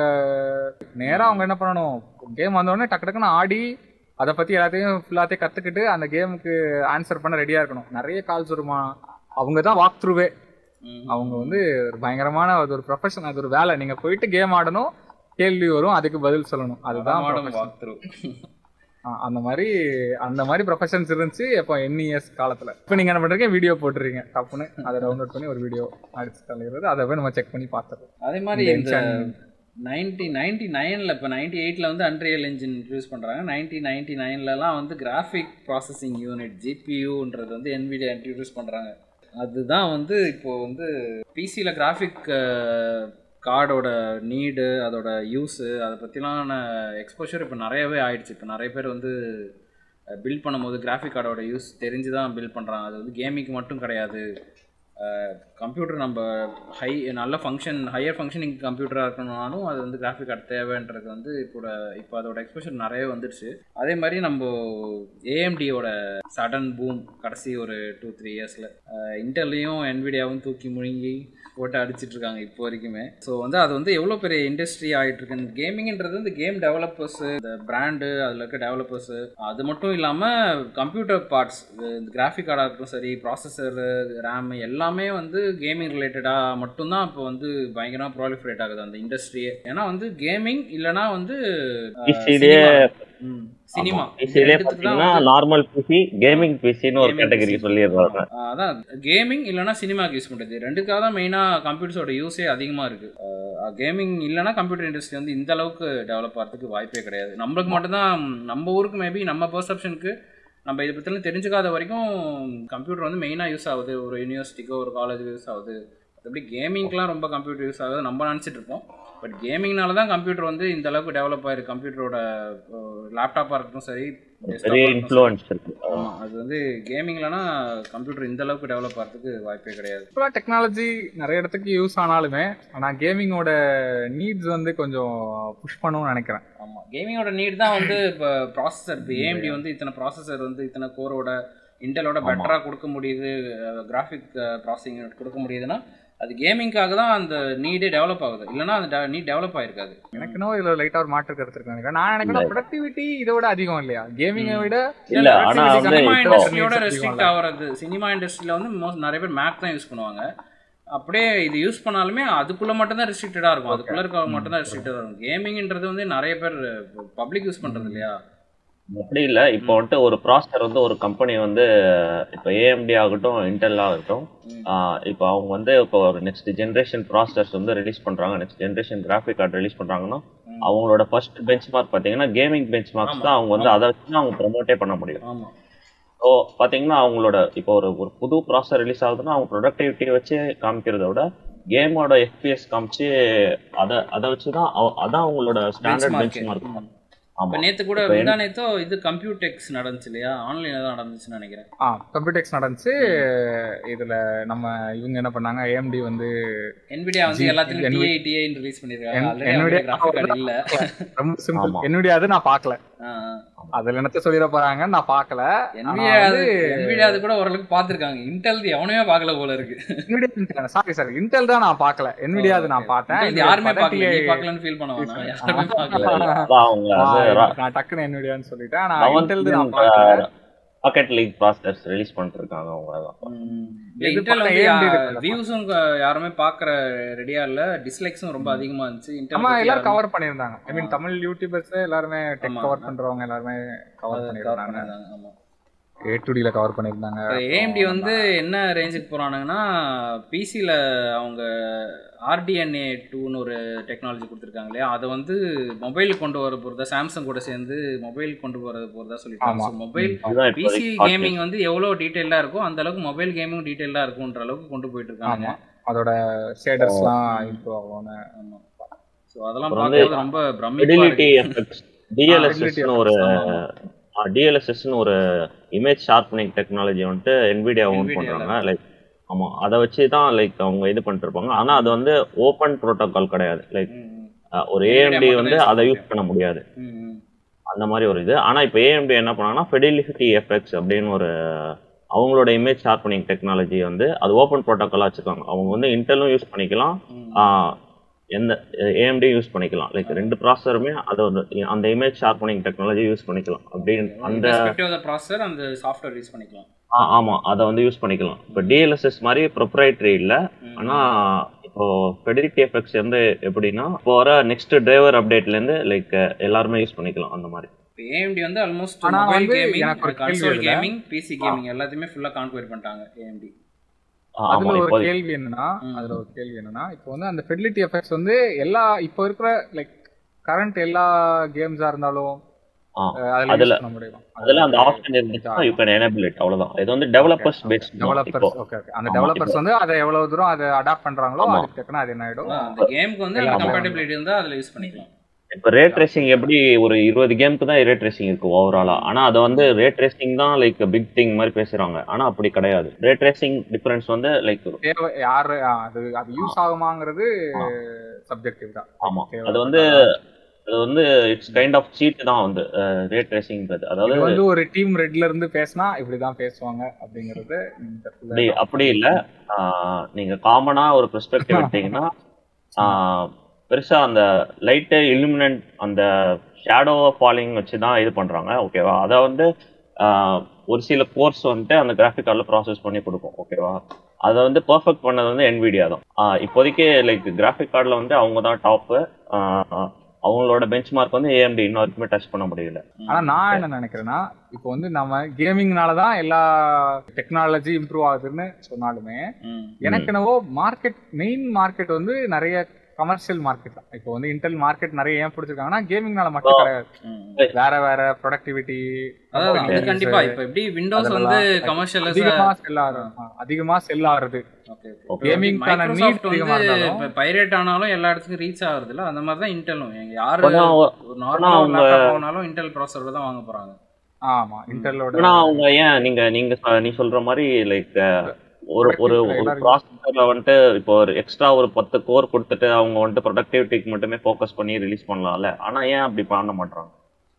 நேரா அவங்க என்ன பண்ணணும்? கேம் வந்தோடனே டக்கு டக்குன்னு ஆடி அதை பத்தி எல்லாத்தையும் ஃபுல்லாத்தையும் கத்துக்கிட்டு அந்த கேமுக்கு ஆன்சர் பண்ண ரெடியா இருக்கணும். நிறைய கால்ஸ் வருமா? அவங்க தான் வாக் த்ரூவே. அவங்க வந்து ஒரு பயங்கரமான அது ஒரு ப்ரொஃபஷன் அது ஒரு வேலை. நீங்க போயிட்டு கேம் ஆடணும் கேள்வி வரும் அதுக்கு பதில் சொல்லணும். அதுதான்
மாடம்
profession. அந்த மாதிரி அந்த மாதிரி ப்ரொஃபஷன்ஸ் இருந்துச்சு இப்போ என்இஎஸ் காலத்துல. இப்போ நீங்க என்ன பண்றீங்க? வீடியோ போட்டுறீங்க. தப்புன்னு அதை டவுன்லோட் பண்ணி ஒரு வீடியோ அடிச்சு தள்ளுகிறது அதை போய் நம்ம செக் பண்ணி பார்த்துறோம்
அதே மாதிரி
இந்த
நைன்டி நைன்டி நைனில் இப்போ நைன்டி எயிட்டில் வந்து அன்ரியல் என்ஜின் யூஸ் பண்ணுறாங்க நைன்டி நைன்டி நைன்லலாம் வந்து கிராஃபிக் ப்ராசஸிங் யூனிட் ஜிபியூன்றது வந்து NVIDIA இன்ட்ரடியூஸ் பண்ணுறாங்க அதுதான் வந்து இப்போ வந்து பிசியில் கிராஃபிக் கார்டோட நீடு அதோட யூஸு அதை பற்றிலான எக்ஸ்போஷர் இப்போ நிறையவே ஆயிடுச்சு. இப்போ நிறைய பேர் வந்து பில்ட் பண்ணும்போது கிராஃபிக் கார்டோட யூஸ் தெரிஞ்சு தான் பில்ட் பண்ணுறாங்க அது வந்து கேமிங்க்கு மட்டும் கிடையாது. கம்ப்யூட்டர் நம்ம ஹை நல்ல ஃபங்க்ஷன் ஹையர் ஃபங்க்ஷனிங் கம்ப்யூட்டராக இருக்கணும்னாலும் அது வந்து கிராஃபிக் கார்டு தேவைன்றது வந்து இப்போ இப்போ அதோட எக்ஸ்போஷர் நிறைய வந்துடுச்சு. அதே மாதிரி நம்ம ஏஎம்டியோட சடன் பூம் கடைசி ஒரு டூ த்ரீ இயர்ஸில் இன்டர்லையும் என்விடியாவும் தூக்கி முழுங்கி போட்டு அடிச்சிட்டு இருக்காங்க இப்போ வரைக்குமே. ஸோ வந்து அது வந்து எவ்வளோ பெரிய இண்டஸ்ட்ரி ஆகிட்டு இருக்கு கேமிங்ன்றது இந்த கேம் டெவலப்பர்ஸ் இந்த பிராண்டு அதில் இருக்க டெவலப்பர்ஸ் அது மட்டும் இல்லாமல் கம்ப்யூட்டர் பார்ட்ஸ் இந்த கிராஃபிக் கார்டாக இருக்கட்டும் சரி ப்ராசஸர் ரேம் எல்லாமே வந்து கேமிங் ரிலேட்டடாக மட்டும்தான் இப்போ வந்து பயங்கரமாக ப்ராலிஃபரேட் ஆகுது அந்த இண்டஸ்ட்ரியே ஏன்னா வந்து கேமிங் இல்லைனா வந்து சினிமா.
பாத்தீங்கன்னா நார்மல் பிசி கேமிங் பிசின்னு ஒரு
Gaming
கேட்டகரி
PC.
சொல்லிடுறாங்க.
ஆஹ் அதான். கேமிங் இல்லைனா சினிமாக்கு யூஸ் பண்ணுறது ரெண்டுக்காக தான் மெயினாக கம்ப்யூட்டர்ஸோட யூஸே அதிகமாக இருக்குது கேமிங் இல்லைனா கம்ப்யூட்டர் இண்டஸ்ட்ரி வந்து இந்த அளவுக்கு டெவலப் ஆகிறதுக்கு வாய்ப்பே கிடையாது. நம்மளுக்கு மட்டும்தான் நம்ம ஊருக்கு மேபி நம்ம பெர்செப்ஷனுக்கு நம்ம இதை பற்றிலாம் தெரிஞ்சுக்காத வரைக்கும் கம்ப்யூட்டர் வந்து மெயினாக யூஸ் ஆகுது. ஒரு யூனிவர்சிட்டிக்கோ ஒரு காலேஜுக்கு யூஸ் ஆகுது. மற்றபடி கேமிங்க்கெலாம் ரொம்ப கம்ப்யூட்டர் யூஸ் ஆகுது நம்ம நினச்சிட்டு இருப்போம். பட் கேமிங்னால தான் கம்ப்யூட்டர் வந்து இந்த அளவுக்கு டெவலப் ஆயிருக்கு. கம்ப்யூட்டரோட லேப்டாப்பாக இருக்கட்டும் சரி.
இன்ஃப்ளூயன்ஸ் இருக்கு.
ஆமா அது வந்து கேமிங்லனா கம்ப்யூட்டர் இந்த அளவுக்கு டெவலப் ஆகிறதுக்கு வாய்ப்பே கிடையாது.
இப்போலாம் டெக்னாலஜி நிறைய இடத்துக்கு யூஸ் ஆனாலுமே ஆனால் கேமிங்கோட நீட்ஸ் வந்து கொஞ்சம் புஷ் பண்ணணும்னு நினைக்கிறேன்.
ஆமா கேமிங்கோட நீட் தான் வந்து இப்போ ப்ராசஸர் இப்போ ஏஎம்டி வந்து இத்தனை ப்ராசஸர் வந்து இத்தனை கோரோட இன்டெலோட பெட்டராக கொடுக்க முடியுது கிராஃபிக் ப்ராசஸிங் கொடுக்க முடியுதுன்னா அது கேமிங்காக தான் அந்த நீடே டெவலப் ஆகுது. இல்லைன்னா அந்த நீட் டெவலப் ஆயிருக்காது.
எனக்கு இன்னும் இதுல லைட்டா ஒரு மாற்று கருத்து இருக்கு. நான் நினைக்கிறேன் ப்ரொடக்டிவிட்டி இதை விட அதிகம் இல்லையா? கேமிங்கை விட
இல்ல, ஆனா
சினிமா இண்டஸ்ட்ரியோட ரெஸ்ட்ரிக்ட். ஆகிறது சினிமா இண்டஸ்ட்ரியில் வந்து மோஸ்ட் நிறைய பேர் மேக் தான் யூஸ் பண்ணுவாங்க. அப்படியே இது யூஸ் பண்ணாலுமே அதுக்குள்ள மட்டும் தான் ரெஸ்ட்ரிக்டடாக இருக்கும் அதுக்குள்ள இருக்க மட்டும் தான் ரெஸ்ட்ரிக்டடாக இருக்கும். கேமிங்ன்றது வந்து நிறைய பேர் பப்ளிக் யூஸ் பண்றது இல்லையா?
அப்படி இல்ல. இப்போ வந்துட்டு ஒரு ப்ராசஸர் வந்து ஒரு கம்பெனி வந்து இப்போ ஏஎம்டி ஆகட்டும் இன்டெல் ஆகட்டும் இப்போ அவங்க வந்து இப்போ ஒரு நெக்ஸ்ட் ஜென்ரேஷன் ப்ராசஸர்ஸ் வந்து ரிலீஸ் பண்றாங்க. Next generation graphic card release பண்றாங்கன்னா. அவங்களோட ஃபர்ஸ்ட் பெஞ்ச் மார்க் பாத்தீங்கன்னா கேமிங் பெஞ்ச் மார்க்ஸ் தான் அவங்க வந்து. அதை வச்சு அவங்க ப்ரொமோட்டே பண்ண முடியும். ஸோ பாத்தீங்கன்னா அவங்களோட இப்போ ஒரு ஒரு புது ப்ராசஸர் ரிலீஸ் ஆகுதுன்னா அவங்க ப்ரொடக்டிவிட்டியை வச்சு காமிக்கிறத விட கேமோட எஃபிஎஸ் காமிச்சு அதை அதை வச்சு தான் அவ- அதான் அவங்களோட ஸ்டாண்டர்ட். பெஞ்ச் மார்க்
இப்போ நேற்று கூட முந்தா நேத்தோ இது கம்ப்யூடெக்ஸ் நடந்துச்சு இல்லையா ஆன்லைனில் தான் நடந்துச்சுன்னு நினைக்கிறேன்.
ஆ கம்ப்யூட்டெக்ஸ் நடந்துச்சு. இதுல நம்ம இவங்க என்ன பண்ணாங்க? ஏஎம்டி வந்து
NVIDIA வந்து எல்லாத்துலயும்
NVIDIA
TI TI release graphic card இல்ல.
ரொம்ப சிம்பிள் அது நான் பார்க்கல. அதுல என்னத்த சொல்லிட போறாங்க? நான் பார்க்கல.
NVIDIA அது கூட ஓரளவுக்கு பார்த்திருக்காங்க. இன்டெல் எவனையுமே பார்க்கல போல இருக்கு.
சாரி சாரி இன்டெல் தான்? நான் பார்க்கல. என்னுடைய அது நான் பார்த்தேன்.
யாருமே
பார்த்தா
பார்க்கல. நீ
TI
பார்க்கலன்னு ஃபீல் பண்ணுவாங்க
நான் டக்குன்னு என்னுடையான்னு சொல்லிட்டேன். நான் இன்டெல் நான்
gen,
பார்க்கல.
பாக்கெட் லீக் ப்ராசஸ் ரிலீஸ் பண்ணிட்டு இருக்காங்க அவங்க.
வியூஸும் யாருமே பார்க்குற ரெடியா இல்ல. டிஸ்லைக்ஸும் ரொம்ப அதிகமா இருந்துச்சு.
ஆமா எல்லாரும் கவர் பண்ணியிருந்தாங்க. ஐ மீன் தமிழ் யூடியூபர்ஸ் எல்லாருமே டெக். கவர் பண்றவங்க எல்லாருமே கவர்
பண்ணிருந்தாங்க,
ஏ டு டில கவர் பண்ணியிருந்தாங்க.
ஏஎம்டி வந்து என்ன ரேஞ்சுக்கு போறானுங்கன்னா பிசியில் அவங்க ஆர்டிஎன்ஏ டூன்னு ஒரு டெக்னாலஜி கொடுத்துருக்காங்க இல்லையா? அதை வந்து மொபைல் கொண்டு வர போகிறதா சாம்சங் கூட சேர்ந்து மொபைல் கொண்டு வர போகிறதா சொல்லிட்டாங்க மொபைல் பிசி கேமிங் வந்து எவ்வளோ டீட்டெயிலாக இருக்கோ அந்த அளவுக்கு மொபைல் கேமிங் டீட்டெயிலாக இருக்கும்ன்ற அளவுக்கு கொண்டு போயிட்டு இருக்காங்க.
அதோட ஷேடர்ஸ்லாம் இம்ப்ரூவ் ஆகும்னு.
ஆமா. ஸோ அதெல்லாம் பார்க்கும்போது ரொம்ப பிரமிப்பா
ஃபெடிலிட்டி
இருக்கு.
எஃபெக்ட்ஸ் டிஎல்எஸ்எஸ்னு ஒரு டிஎல்எஸ்எஸ்னு ஒரு இமேஜ் ஷார்ப்பனிங் டெக்னாலஜி வந்துட்டு என்விடியா ஓன் பண்றாங்க. லைக் ஆமா அதை வச்சு தான் லைக் அவங்க இது பண்ணிட்டு இருப்பாங்க ஆனா அது வந்து ஓப்பன் ப்ரோட்டோகால் கிடையாது. லைக். ஒரு ஏஎம்டி வந்து அதை யூஸ் பண்ண முடியாது. அந்த மாதிரி ஒரு இது. ஆனா இப்போ ஏஎம்டி என்ன பண்ணாங்கன்னா ஃபெடிலிட்டி எஃபெக்ட்ஸ் அப்படின்னு ஒரு அவங்களோட இமேஜ் ஷார்ப்பனிங் டெக்னாலஜி வந்து அது ஓப்பன் ப்ரோட்டோகாலாக வச்சுருக்காங்க அவங்க வந்து இன்டெலும் யூஸ் பண்ணிக்கலாம். எந்த ஏஎம்டி யூஸ் பண்ணிக்கலாம். லைக் ரெண்டு ப்ராசருமே அதை ஒரு அந்த இமேஜ் ஷார்ப்பனிங் டெக்னாலஜி யூஸ் பண்ணிக்கலாம். அப்படின்னு அந்த
processor அந்த சாஃப்ட்வேர் யூஸ் பண்ணிக்கலாம்.
ஆ, ஆமா. அதை வந்து யூஸ் பண்ணிக்கலாம். இப்போ டிஎல்எஸ்எஸ் மாதிரி ப்ரொப்ரைட்டரி இல்ல.
ம்.
ஆனா இப்போ ஃபெடிலிட்டி எஃபெக்ட்ஸ் வந்து எப்படின்னா இப்போ வர நெக்ஸ்ட் டிரைவர் அப்டேட்ல இருந்து லைக் எல்லாருமே யூஸ் பண்ணிக்கலாம் அந்த மாதிரி.
இப்போ ஏஎம்டி வந்து ஆல்மோஸ்ட் மொபைல்
வந்து
gaming console. Gaming PC gaming எல்லாத்தையுமே ஃபுல்லா கான்குவேர் பண்ணிட்டாங்க ஏஎம்டி
அதுல ஒரு கேள்வி என்னன்னா. அதுல ஒரு கேள்வி என்னன்னா இப்போ வந்து அந்த ஃபெடிலிட்டி எஃபெக்ட்ஸ் வந்து எல்லா இப்போ இருக்கிற லைக் கரண்ட் எல்லா கேம்ஸா இருந்தாலும் அதுல
அதுல- அந்த ஆப்ஷன் இருந்துச்சுன்னா யூ கேன் எனேபிள் இட் அவ்வளவுதான். இது வந்து developers based
developers okay okay அந்த டெவலப்பர்ஸ் வந்து அதை எவ்வளவு தூரம் அதை அடாப்ட் பண்றாங்களோ. அதுக்கு தக்கன அது என்ன ஆயிடும்?
அந்த கேமுக்கு வந்து. கம்பேட்டபிலிட்டி இருந்தா அதுல யூஸ் பண்ணிக்கலாம்.
இப்போ ரேட் ரேசிங் எப்படி ஒரு இருபது கேமுக்கு தான் ரேட் ரேசிங் இருக்கு ஓவராலா ஆனா அதை வந்து ரேட் ரேசிங் தான் லைக் பிக் திங் மாதிரி பேசுறாங்க. ஆனா அப்படி கிடையாது. ரேட் ரேசிங் டிஃபரன்ஸ் வந்து லைக்
யாரு அது அது யூஸ் ஆகுமாங்கிறது சப்ஜெக்டிவ் தான்.
ஆமா. அது வந்து அது வந்து இட்ஸ் கைண்ட் ஆஃப் சீட் தான் வந்து ரேட் ரேசிங்ன்றது அதாவது
வந்து ஒரு டீம் ரெட்ல இருந்து பேசினா இப்படிதான் பேசுவாங்க அப்படிங்கறது
அப்படி அப்படி இல்ல. நீங்க காமனா ஒரு பெர்ஸ்பெக்டிவ் எடுத்தீங்கன்னா ஆஹ் பெருசா அந்த லைட்டு illuminant அந்த ஷேடோ ஃபாலிங் வச்சு தான் இது பண்றாங்க ஓகேவா அதை வந்து ஒரு சில கோர்ஸ் வந்துட்டு அந்த கிராஃபிக் கார்டில் ப்ராசஸ் பண்ணி கொடுக்கும் ஓகேவா அதை வந்து பெர்ஃபெக்ட் பண்ணது வந்து NVIDIA தான். இப்போதைக்கு லைக் கிராஃபிக் கார்டில் வந்து அவங்க தான் டாப்பு அவங்களோட பெஞ்ச் மார்க் வந்து ஏஎம்டி இன்ன வரைக்குமே டச் பண்ண முடியல.
ஆனா நான் என்ன நினைக்கிறேன்னா இப்போ வந்து நம்ம கேமிங்னால தான் எல்லா டெக்னாலஜி இம்ப்ரூவ் ஆகுதுன்னு சொன்னாலுமே. எனக்கு என்னவோ மார்க்கெட் மெயின் மார்க்கெட் வந்து நிறைய கமர்ஷியல் மார்க்கெட் தான். இப்போ வந்து இன்டெல் மார்க்கெட் நிறைய ஏன் பிடிச்சிருக்காங்கன்னா கேமிங்னால மட்டும் கிடையாது. வேற வேற ப்ரொடக்டிவிட்டி
அதான் அது கண்டிப்பா இப்ப எப்படி விண்டோஸ் வந்து கமர்ஷியல்
அதிகமா செல் ஆகுது. அதிகமா செல் ஆகுறது இருந்தாலும்.
இப்ப பைரேட் ஆனாலும் எல்லா இடத்துக்கும் ரீச் ஆகுறது இல்ல அந்த மாதிரி தான் இன்டெலும் யாரு நார்மலா லேப்டாப் வாங்கினாலும் இன்டெல் ப்ராசஸர் தான் வாங்க போறாங்க.
ஆமா இன்டெல்லோட
ஆனா அவங்க ஏன் நீங்க நீங்க நீ சொல்ற மாதிரி லைக் ஒரு ஒரு ஒரு ப்ராசஸர்ல வந்துட்டு இப்போ ஒரு எக்ஸ்ட்ரா ஒரு பத்து கோர் கொடுத்துட்டு அவங்க வந்துட்டு ப்ரொடக்டிவிட்டிக்கு மட்டுமே ஃபோக்கஸ் பண்ணி ரிலீஸ் பண்ணலாம்ல? ஆனா ஏன் அப்படி பண்ண மாட்டாங்க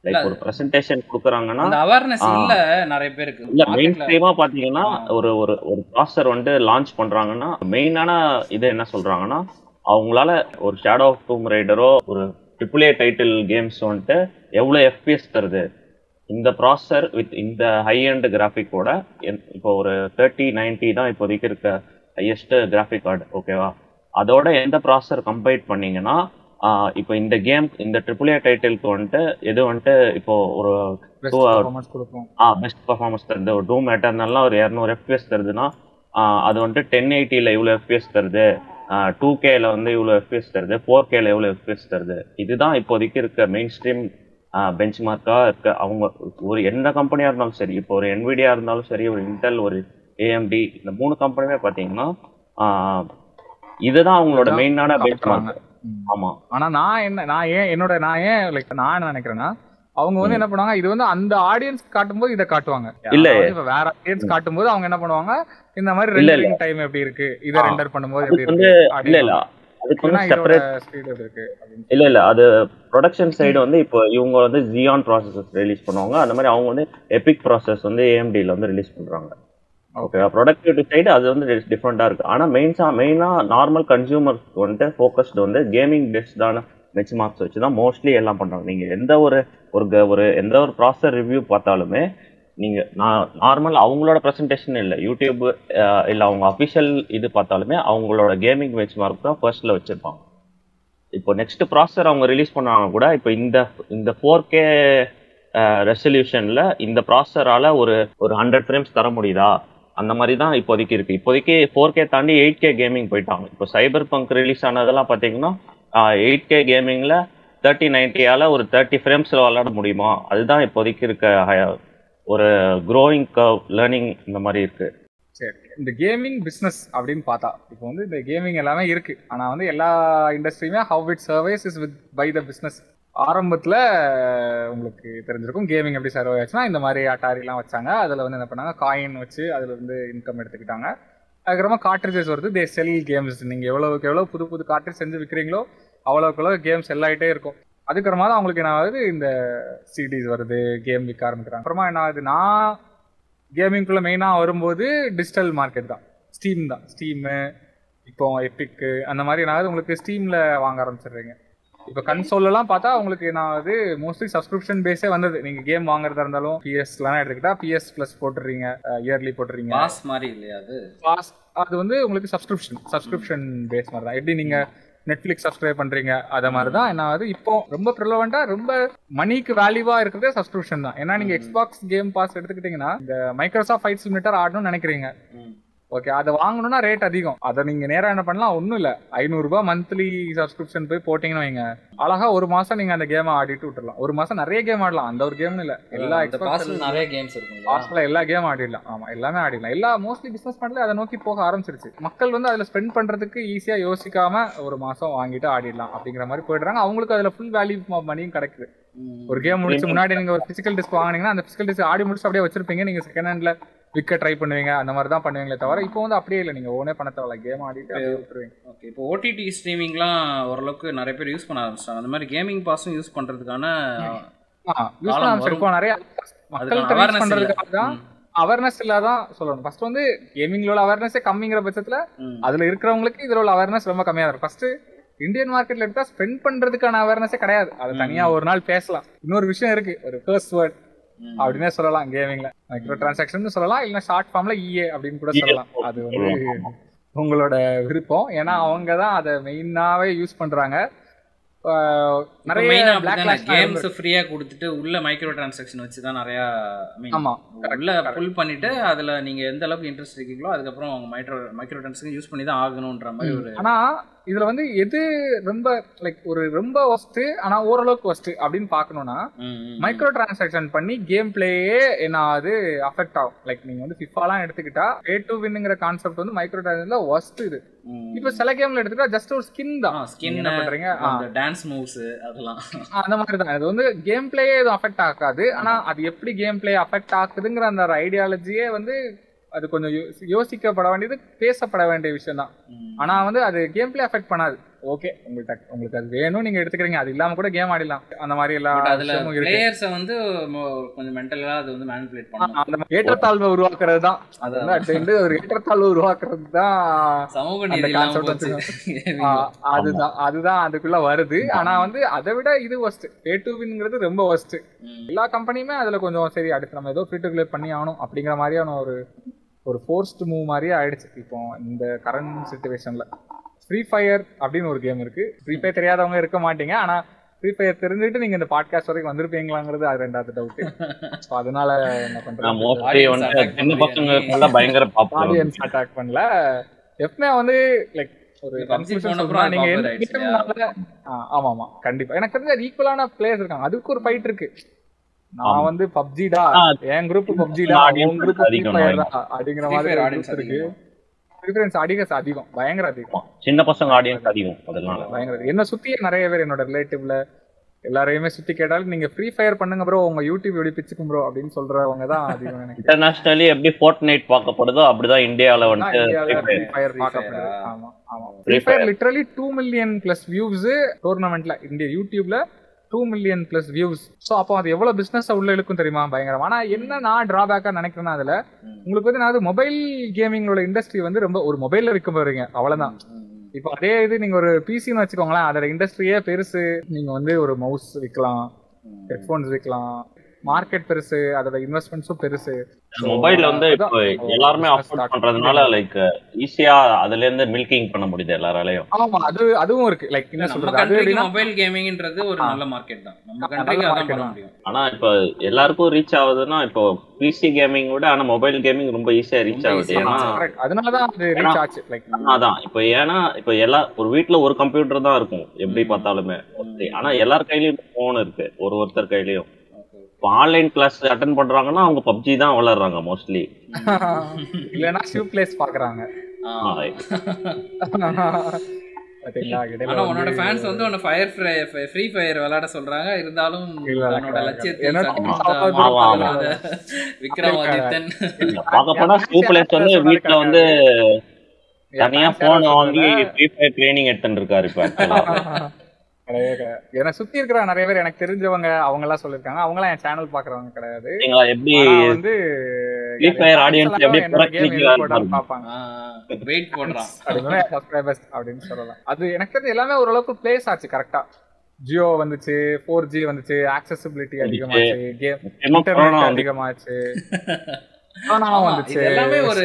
லைக் ஒரு பிரசன்டேஷன் கொடுக்குறாங்கன்னா
அவேர்னஸ் இல்ல நிறைய பேருக்கு.
இல்ல மெயின் ஸ்ட்ரீமா பாத்தீங்கன்னா ஒரு ஒரு ஒரு ப்ராசஸர் வந்துட்டு லான்ச் பண்றாங்கன்னா மெயினான இது என்ன சொல்றாங்கன்னா அவங்களால ஒரு ஷேடோ ஆஃப் டூம் ரைடரோ ஒரு ட்ரிபிள் ஏ டைட்டில் கேம்ஸ் வந்துட்டு எவ்வளவு எஃபிஎஸ் தருது? இந்த ப்ராசஸர் வித் இந்த ஹை அண்ட் கிராஃபிக்கோட இப்போ ஒரு தேர்ட்டி நைன்டி தான் இப்போதைக்கு இருக்க ஹையஸ்ட் கிராஃபிக் கார்டு ஓகேவா அதோட எந்த ப்ராசஸர் கம்பைட் பண்ணீங்கன்னா இப்போ இந்த கேம் இந்த ட்ரிபிள் ஏ டைட்டிலுக்கு வந்துட்டு எது வந்துட்டு இப்போ ஒரு ஆ பெஸ்ட் பர்ஃபார்மன்ஸ் தருது. ஒரு டூம் எட்டர்னல்லாம் ஒரு இரநூறு எஃபிஎஸ் தருதுன்னா அது வந்துட்டு டென் எயிட்டியில் இவ்வளோ எஃபிஎஸ் தருது. டூ கேல வந்து இவ்வளோ எஃபிஎஸ் தருது. ஃபோர் கேல எவ்வளோ எஃபிஎஸ் தருது. இதுதான் இப்போதைக்கு இருக்க மெயின் ஸ்ட்ரீம் பெஞ்ச் மார்க்காக இருக்க அவங்க ஒரு எந்த கம்பெனியாக இருந்தாலும் சரி இப்போ ஒரு என்விடியா இருந்தாலும் சரி ஒரு இன்டெல் ஒரு ஏஎம்டி இந்த மூணு கம்பெனியுமே பார்த்தீங்கன்னா இதுதான் அவங்களோட மெயினான பெஞ்ச். மார்க். ஆமா
ஆனா நான் என்ன நான் ஏன் என்னோட நான் ஏன் லைக் நான் என்ன நினைக்கிறேன்னா அவங்க வந்து என்ன பண்ணுவாங்க இது வந்து அந்த ஆடியன்ஸ் காட்டும்போது இதை காட்டுவாங்க
இல்ல.
வேற ஆடியன்ஸ் காட்டும்போது அவங்க என்ன பண்ணுவாங்க இந்த மாதிரி ரெண்டரிங் டைம் எப்படி இருக்கு இதை. ரெண்டர் பண்ணும்போது எப்படி இருக்கு
இல்ல அதுக்கு வந்து செப்பரேட் இல்ல இல்ல அது ப்ரொடக்ஷன் சைடு வந்து இப்போ இவங்க வந்து ஜியான் ப்ராசஸஸ் ரிலீஸ் பண்ணுவாங்க. அந்த மாதிரி அவங்க வந்து எபிக் ப்ராசஸ் வந்து ஏஎம்டியில் வந்து ரிலீஸ் பண்றாங்க. ஓகே ப்ரொடக்டிவிட்டி சைடு அது வந்து டிஃப்ரெண்டா இருக்கு. ஆனா மெயின்ஸா மெயினா நார்மல் கன்சியூமர்ஸ் வந்துட்டு ஃபோக்கஸ்டு வந்து கேமிங் பெஸ்டான பெஞ்ச் மார்க்ஸ் வச்சு தான் மோஸ்ட்லி எல்லாம் பண்றாங்க. நீங்க எந்த ஒரு ஒரு ஒரு எந்த ஒரு ப்ராசஸர் ரிவ்யூ பார்த்தாலுமே நீங்கள் நான் நார்மல் அவங்களோட ப்ரெசன்டேஷன் இல்லை. யூடியூப் இல்லை அவங்க அஃபிஷியல் இது பார்த்தாலுமே அவங்களோட கேமிங் பெஞ்ச் மார்க் தான் ஃபர்ஸ்ட்ல வச்சுருப்பாங்க. இப்போ நெக்ஸ்ட் ப்ராசஸர் அவங்க ரிலீஸ் பண்ணாங்க கூட இப்போ இந்த இந்த ஃபோர் கே ரெசல்யூஷனில் இந்த ப்ராசஸரால ஒரு ஒரு ஹண்ட்ரட் ஃப்ரேம்ஸ் தர முடியுதா? அந்த மாதிரி தான் இப்போதைக்கு இருக்குது இப்போதைக்கு ஃபோர் கே தாண்டி எயிட் கே கேமிங் போயிட்டாங்க. இப்போ சைபர் பங்க் ரிலீஸ் ஆனதெல்லாம் பார்த்தீங்கன்னா எயிட் கே கேமிங்கில் தேர்ட்டி நைன்ட்டியால் ஒரு தேர்ட்டி ஃப்ரேம்ஸில் விளாட முடியுமா? அதுதான் இப்போதைக்கு இருக்க ஒரு க்ரோயிங் கர்வ் லேர்னிங் இந்த மாதிரி இருக்கு.
சரி இந்த கேமிங் பிஸ்னஸ் அப்படின்னு பார்த்தா இப்போ வந்து இந்த கேமிங் எல்லாமே இருக்கு. ஆனா வந்து எல்லா இண்டஸ்ட்ரியுமே how it survives is with by the business ஆரம்பத்தில் உங்களுக்கு தெரிஞ்சிருக்கும் கேமிங் எப்படி சர்வை ஆச்சுன்னா இந்த மாதிரி அட்டாரிலாம் வச்சாங்க. அதில் வந்து என்ன பண்ணாங்க? காயின் வச்சு அதில் வந்து இன்கம் எடுத்துக்கிட்டாங்க. அதுக்கப்புறமா கார்ட்ரிஜஸ் வருது. தே செல் கேம்ஸ் நீங்கள் எவ்வளோக்கு எவ்வளோ புது புது கார்ட்ரிஜ் செஞ்சு விற்கிறீங்களோ அவ்வளோக்கு எவ்வளோ கேம் செல் ஆகிட்டே இருக்கும். அதுக்கப்புறமா தான் அவங்களுக்கு என்ன ஆகுது? இந்த சிடிஸ் வருது கேம் விற்க ஆரம்பிக்கிறாங்க. அப்புறமா என்ன ஆகுது? நான் கேமிங்குள்ள மெயினாக வரும்போது டிஜிட்டல் மார்க்கெட் தான். ஸ்டீம் தான். ஸ்டீமு இப்போ எப்பிக்கு அந்த மாதிரி என்ன ஆகுது? உங்களுக்கு ஸ்டீமில் வாங்க ஆரம்பிச்சிடுறீங்க. இப்போ கன்சோல்லாம் பார்த்தா உங்களுக்கு நான் ஆகுது? மோஸ்ட்லி சப்ஸ்கிரிப்ஷன் பேஸே வந்தது. நீங்கள் கேம் வாங்குறதா இருந்தாலும் பிஎஸ்லாம் எடுத்துக்கிட்டா பிஎஸ் ப்ளஸ் போட்டுறீங்க இயர்லி போட்டுறீங்க.
பாஸ் மாதிரி இல்லையா அது?
பாஸ் அது வந்து உங்களுக்கு சப்ஸ்கிரிப்ஷன் சப்ஸ்கிரிப்ஷன் பேஸ் மாதிரி தான். எப்படி நீங்க நெட்ஃபிளிக்ஸ் சப்ஸ்கிரைப் பண்றீங்க. அத மாதிரி தான் என்ன ஆகுது இப்போ ரொம்ப ப்ரிலவெண்டா ரொம்ப மணிக்கு வேல்யூவா இருக்கிறதே சப்ஸ்கிரிப்ஷன் தான். ஏன்னா நீங்க எக்ஸ்பாக்ஸ் கேம் பாஸ் எடுத்துக்கிட்டீங்கன்னா இந்த மைக்ரோசாஃப்ட் ஃபைட் சிமிட்டர் ஆடணும்னு நினைக்கிறீங்க. ஓகே அதை வாங்கணும்னா ரேட் அதிகம். அதை நீங்க நேரா என்ன பண்ணலாம்? ஒன்றும் இல்லை. ஐநூறுரூபா மந்த்லி சப்ஸ்கிரிப்ஷன் போய் போட்டீங்கன்னு வைங்க. அழகா ஒரு மாசம் நீங்க அந்த கேமை ஆடிட்டு விட்டுறலாம். ஒரு மாசம் நிறைய கேம் ஆடலாம். அந்த ஒரு கேம்னு இல்லை. எல்லா
நிறைய கேம்ஸ் இருக்குங்களா
லாஸ்ட்ல எல்லா கேம் ஆடிடலாம். ஆமா எல்லாமே ஆடிடலாம். எல்லா மோஸ்ட்லி பிசினஸ் பண்ணல அதை நோக்கி போக ஆரம்பிச்சிருச்சு. மக்கள் வந்து அதுல ஸ்பெண்ட் பண்றதுக்கு ஈஸியா யோசிக்காம ஒரு மாசம் வாங்கிட்டு ஆடிடலாம் அப்படிங்கிற மாதிரி போயிடுறாங்க. அவங்களுக்கு அதுல ஃபுல் வேல்யூ மணியும் கிடைக்குது. ஒரு கேம் முடிச்சு முன்னாடி நீங்க ஒரு பிசிக்கல் டிஸ்க் வாங்குனீங்கன்னா அந்த பிசிக்கல் டிஸ்க் ஆடி முடிச்சு அப்படியே வச்சிருப்பீங்க. நீங்க செகண்ட் ஹேண்ட்ல விற்க ட்ரை பண்ணுவீங்க அந்த மாதிரி தான் பண்ணுவீங்களே தவிர இப்போ வந்து அப்படியே இல்லை. நீங்க ஓனே பண்ண தேவையில்ல. கேம் ஆடிட்டு அப்படியே விட்டுருவீங்க.
ஓகே இப்போ ஓடிடி ஸ்ட்ரீமிங்லாம் ஓரளவுக்கு நிறைய பேர் யூஸ் பண்ண ஆரம்பிச்சிட்டாங்க. அந்த மாதிரி கேமிங் பாஸும் யூஸ் பண்றதுக்கான
யூஸ் பண்ண ஆரம்பிச்சிருப்போம் நிறைய மக்கள். பண்றதுக்காக தான் அவேர்னஸ் இல்லாதான் சொல்லணும். ஃபர்ஸ்ட் வந்து கேமிங்ல உள்ள அவேர்னஸே கம்மிங்கிற பட்சத்துல. அதுல இருக்கிறவங்களுக்கு இதுல உள்ள அவேர்னஸ் ரொம்ப கம்மியா இருக்கும். ஃபர்ஸ்ட் இந்தியன் மார்க்கெட்ல எடுத்தா ஸ்பெண்ட் பண்றதுக்கான அவேர்னஸே கிடையாது. அது தனியா ஒரு நாள் பேசலாம். இன்னொரு விஷயம் இருக்கு. ஒரு ஃபர்ஸ்ட் வேர்ட். அப்படின்னே சொல்லலாம் கேமிங்ல மைக்ரோ டிரான்சாக்ஷன் சொல்லலாம் இல்ல ஷார்ட் ஃபார்ம்ல இஏ அப்படின்னு கூட சொல்லலாம். அது வந்து உங்களோட விருப்பம். ஏன்னா அவங்க தான் அதை மெயினாவே யூஸ் பண்றாங்க. நிறைய
கேம்ஸ் ஃப்ரீயா கொடுத்துட்டு உள்ள மைக்ரோ டிரான்சாக்ஷன் வச்சு தான் நிறைய
ஆமா
உள்ள புல் பண்ணிட்டு அதுல நீங்க எந்த அளவுக்கு இன்ட்ரெஸ்ட் இருக்கீங்களோ அதுக்கப்புறம் அவங்க மைக்ரோ மைக்ரோ டிரான்சாக்ஷன் யூஸ் பண்ணி தான் ஆகணும்ன்ற மாதிரி ஒரு
ஆனா இதுல வந்து எது ரொம்ப லைக் ஒரு ரொம்ப ஒஸ்ட் ஆனா ஓரளவுக்கு ஒஸ்ட் அப்படின்னு பாக்கணும்னா மைக்ரோ டிரான்சாக்ஷன் பண்ணி கேம் பிளேயே என்ன ஆகுது? அஃபெக்ட் ஆகும். லைக் நீங்க வந்து ஃபிஃபாலாம் எடுத்துக்கிட்டா பே டு வின்னுங்கிற கான்செப்ட் வந்து மைக்ரோ டிரான்சாக்ஷன்ல ஒஸ்ட் இது. இப்போ சில கேம்ல எடுத்துக்கிட்டா ஜஸ்ட் ஒரு ஸ்கின் தான்.
skin,
நீங்க என்ன பண்றீங்க?
டான்ஸ் மூவ்ஸ் அதெல்லாம்.
அந்த மாதிரி தான். இது வந்து கேம் பிளேயே எதுவும் அஃபெக்ட் ஆகாது. ஆனா அது எப்படி கேம் பிளே அஃபெக்ட் ஆகுதுங்கிற அந்த ஐடியாலஜியே வந்து அது கொஞ்சம் யோசிக்கப்பட வேண்டியது பேசப்பட வேண்டிய விஷயம் தான்
ம்.
ஆனா வந்து அது கேம் பிளே அஃபெக்ட் பண்ணாது. ஓகே உங்களுக்கு உங்களுக்கு அது வேணும் நீங்க எடுத்துக்கிறீங்க. அது இல்லாம கூட கேம் ஆடிடலாம். அந்த மாதிரி எல்லா
பட் அதுல பிளேயர்ஸை வந்து கொஞ்சம் மென்டலா அது வந்து மேனிபுலேட்
ஆ,
பண்ணணும்.
அந்த ஏற்றத்தாழ்வை உருவாக்குறது தான் அது வந்து ஒரு ஏற்றத்தாழ்வு உருவாக்குறது தான்
சமூக
அந்த
நீதி
அதுதான் அதுதான் அதுக்குள்ள வருது. ஆனா வந்து அதை விட இது ஒஸ்ட் பே டு வின்ங்கிறது ரொம்ப
ம்.
எல்லா கம்பெனியுமே அதுல கொஞ்சம் சரி அடுத்து நம்ம ஏதோ ஃப்ரீ டு பண்ணி ஆகணும் அப்படிங்கிற மாதிரியான ஒரு ஒரு ஃபோர்ஸ்ட் மூவ் மாதிரியே ஆயிடுச்சு. இப்போ இந்த கரண்ட் சுச்சுவேஷன்ல ஃப்ரீ ஃபயர் அப்படின்னு ஒரு கேம் இருக்கு. ஃப்ரீ ஃபயர் தெரியாதவங்க இருக்க மாட்டீங்க. ஆனா ஃப்ரீ ஃபயர் தெரிஞ்சுட்டு நீங்க இந்த பாட்காஸ்ட் வரைக்கும் வந்திருப்பீங்களாங்கிறது அது ரெண்டாவது டவுட் ஸோ அதனால என்ன பண்றேன் ஆடியன்ஸ் அட்டாக் பண்ணல. எப்பவுமே வந்து லைக் ஒரு நீங்க ஆமா ஆமா கண்டிப்பா. எனக்கு தெரிஞ்ச ஈக்குவலான பிளேயர்ஸ் இருக்காங்க. அதுக்கு ஒரு ஃபைட் இருக்கு. நான். வந்து பப்ஜிடா என் குரூப் பப்ஜிடா உன் குரூப் ஃப்ரீ அப்படிங்கிற
Free
மாதிரி group இருக்கு
அதிகம்.
டிஃபரன்ஸ் அதிகம் பயங்கர அதிகம்
சின்ன பசங்க ஆடியன்ஸ் அதிகம் அதனால
பயங்கர. என்ன சுத்தி நிறைய பேர் என்னோட ரிலேட்டிவ்ல எல்லாரையுமே சுத்தி கேட்டாலும் நீங்க ஃப்ரீ ஃபயர் பண்ணுங்க ப்ரோ உங்க யூடியூப் எப்படி பிச்சுக்கும் ப்ரோ அப்படின்னு சொல்றவங்க தான் அதிகம் எனக்கு
இன்டர்நேஷனலி எப்படி ஃபோர்ட் நைட் பார்க்கப்படுதோ அப்படிதான் இந்தியால. Free Fire
Free பார்க்கப்படுது. ஆமா, ஆமா. Fire
Fire.
literally 2 million plus views டோர்னமெண்ட்ல இந்திய யூடியூப்ல two million plus views so அப்போ அது எவ்வளவு பிசினஸ் உள்ள இழுக்கும் தெரியுமா? பயங்கரம். ஆனா என்ன நான் டிராபேக்கா நினைக்கிறேன்னா அதுல. உங்களுக்கு வந்து நான் மொபைல் கேமிங்கோட இண்டஸ்ட்ரி வந்து ரொம்ப ஒரு மொபைல்ல விற்க போறீங்க
ம்.
இப்போ அதே இது நீங்க ஒரு பிசின்னு வச்சுக்கோங்களேன் அதோட இண்டஸ்ட்ரியே பெருசு. நீங்க வந்து ஒரு மவுஸ் விற்கலாம். ஹெட்ஃபோன்ஸ் விற்கலாம் மார்க்கெட் பெருசு அதோட இன்வெஸ்ட்மெண்ட்ஸும் பெருசு.
மொபைல் வந்து இப்போ எல்லாருமே அஃபோர்ட் பண்றதுனால லைக் ஈஸியா அதுல இருந்து மில்கிங் பண்ண முடியுது எல்லாராலையும்.
ஆமா அது அதுவும் இருக்கு. லைக் என்ன
நம்ம
சொல்றது அது
மொபைல் கேமிங்ன்றது ஒரு நல்ல மார்க்கெட் தான். நம்ம கண்ட்ரிக்கு அதான்
market
பண்ண. முடியும்.
ஆனா இப்போ எல்லாருக்கும் ரீச் ஆகுதுன்னா இப்போ பிசி கேமிங் விட ஆனா மொபைல் கேமிங் ரொம்ப ஈஸியா ரீச் ஆகுது. ஏன்னா
correct. அதனாலதான் அது ரீச் ஆச்சு. லைக்
அதான் இப்போ ஏன்னா இப்போ எல்லா ஒரு வீட்ல ஒரு கம்ப்யூட்டர் தான் இருக்கும் எப்படி பார்த்தாலுமே. ஆனா எல்லார் கையிலயும் போன் இருக்கு. ஒரு ஒருத்தர் கையிலயும். இப்போ ஆன்லைன் கிளாஸ் அட்டன் பண்றாங்கன்னா அவங்க பப்ஜி தான் விளையாடுறாங்க மோஸ்ட்லி
இல்லனா ஷூ பிளேஸ் பாக்குறாங்க.
ஆனா உன்னோட ஃபேன்ஸ் வந்து உன்னை ஃபயர் ஃப்ரீ ஃபயர் விளையாட சொல்றாங்க. இருந்தாலும் மாமல்லராத
போகல.
விக்ரமாதித்தன்
பார்க்க போனா பிளேஸ் வந்து வீட்ல வந்து தனியா போன் வாங்கி. ஃப்ரீ ஃபயர் ட்ரைனிங் எடுத்துட்டு இருக்காரு இப்ப.
கிடையவே கிடையாது. என்னை சுத்தி இருக்கிற நிறைய பேர் எனக்கு தெரிஞ்சவங்க அவங்க எல்லாம் சொல்லிருக்காங்க அவங்க எல்லாம் என் சேனல் பாக்குறவங்க கிடையாது.
எப்படி
வந்து அப்படின்னு சொல்லலாம். அது எனக்கு தெரிஞ்சு எல்லாமே ஓரளவுக்கு பிளேஸ் ஆச்சு கரெக்டா ஜியோ வந்துச்சு ஃபோர் ஜி வந்துச்சு ஆக்சசிபிலிட்டி அதிகமாச்சு கேம் இன்டர்நெட் அதிகமாச்சு.
எல்லாமே ஒரு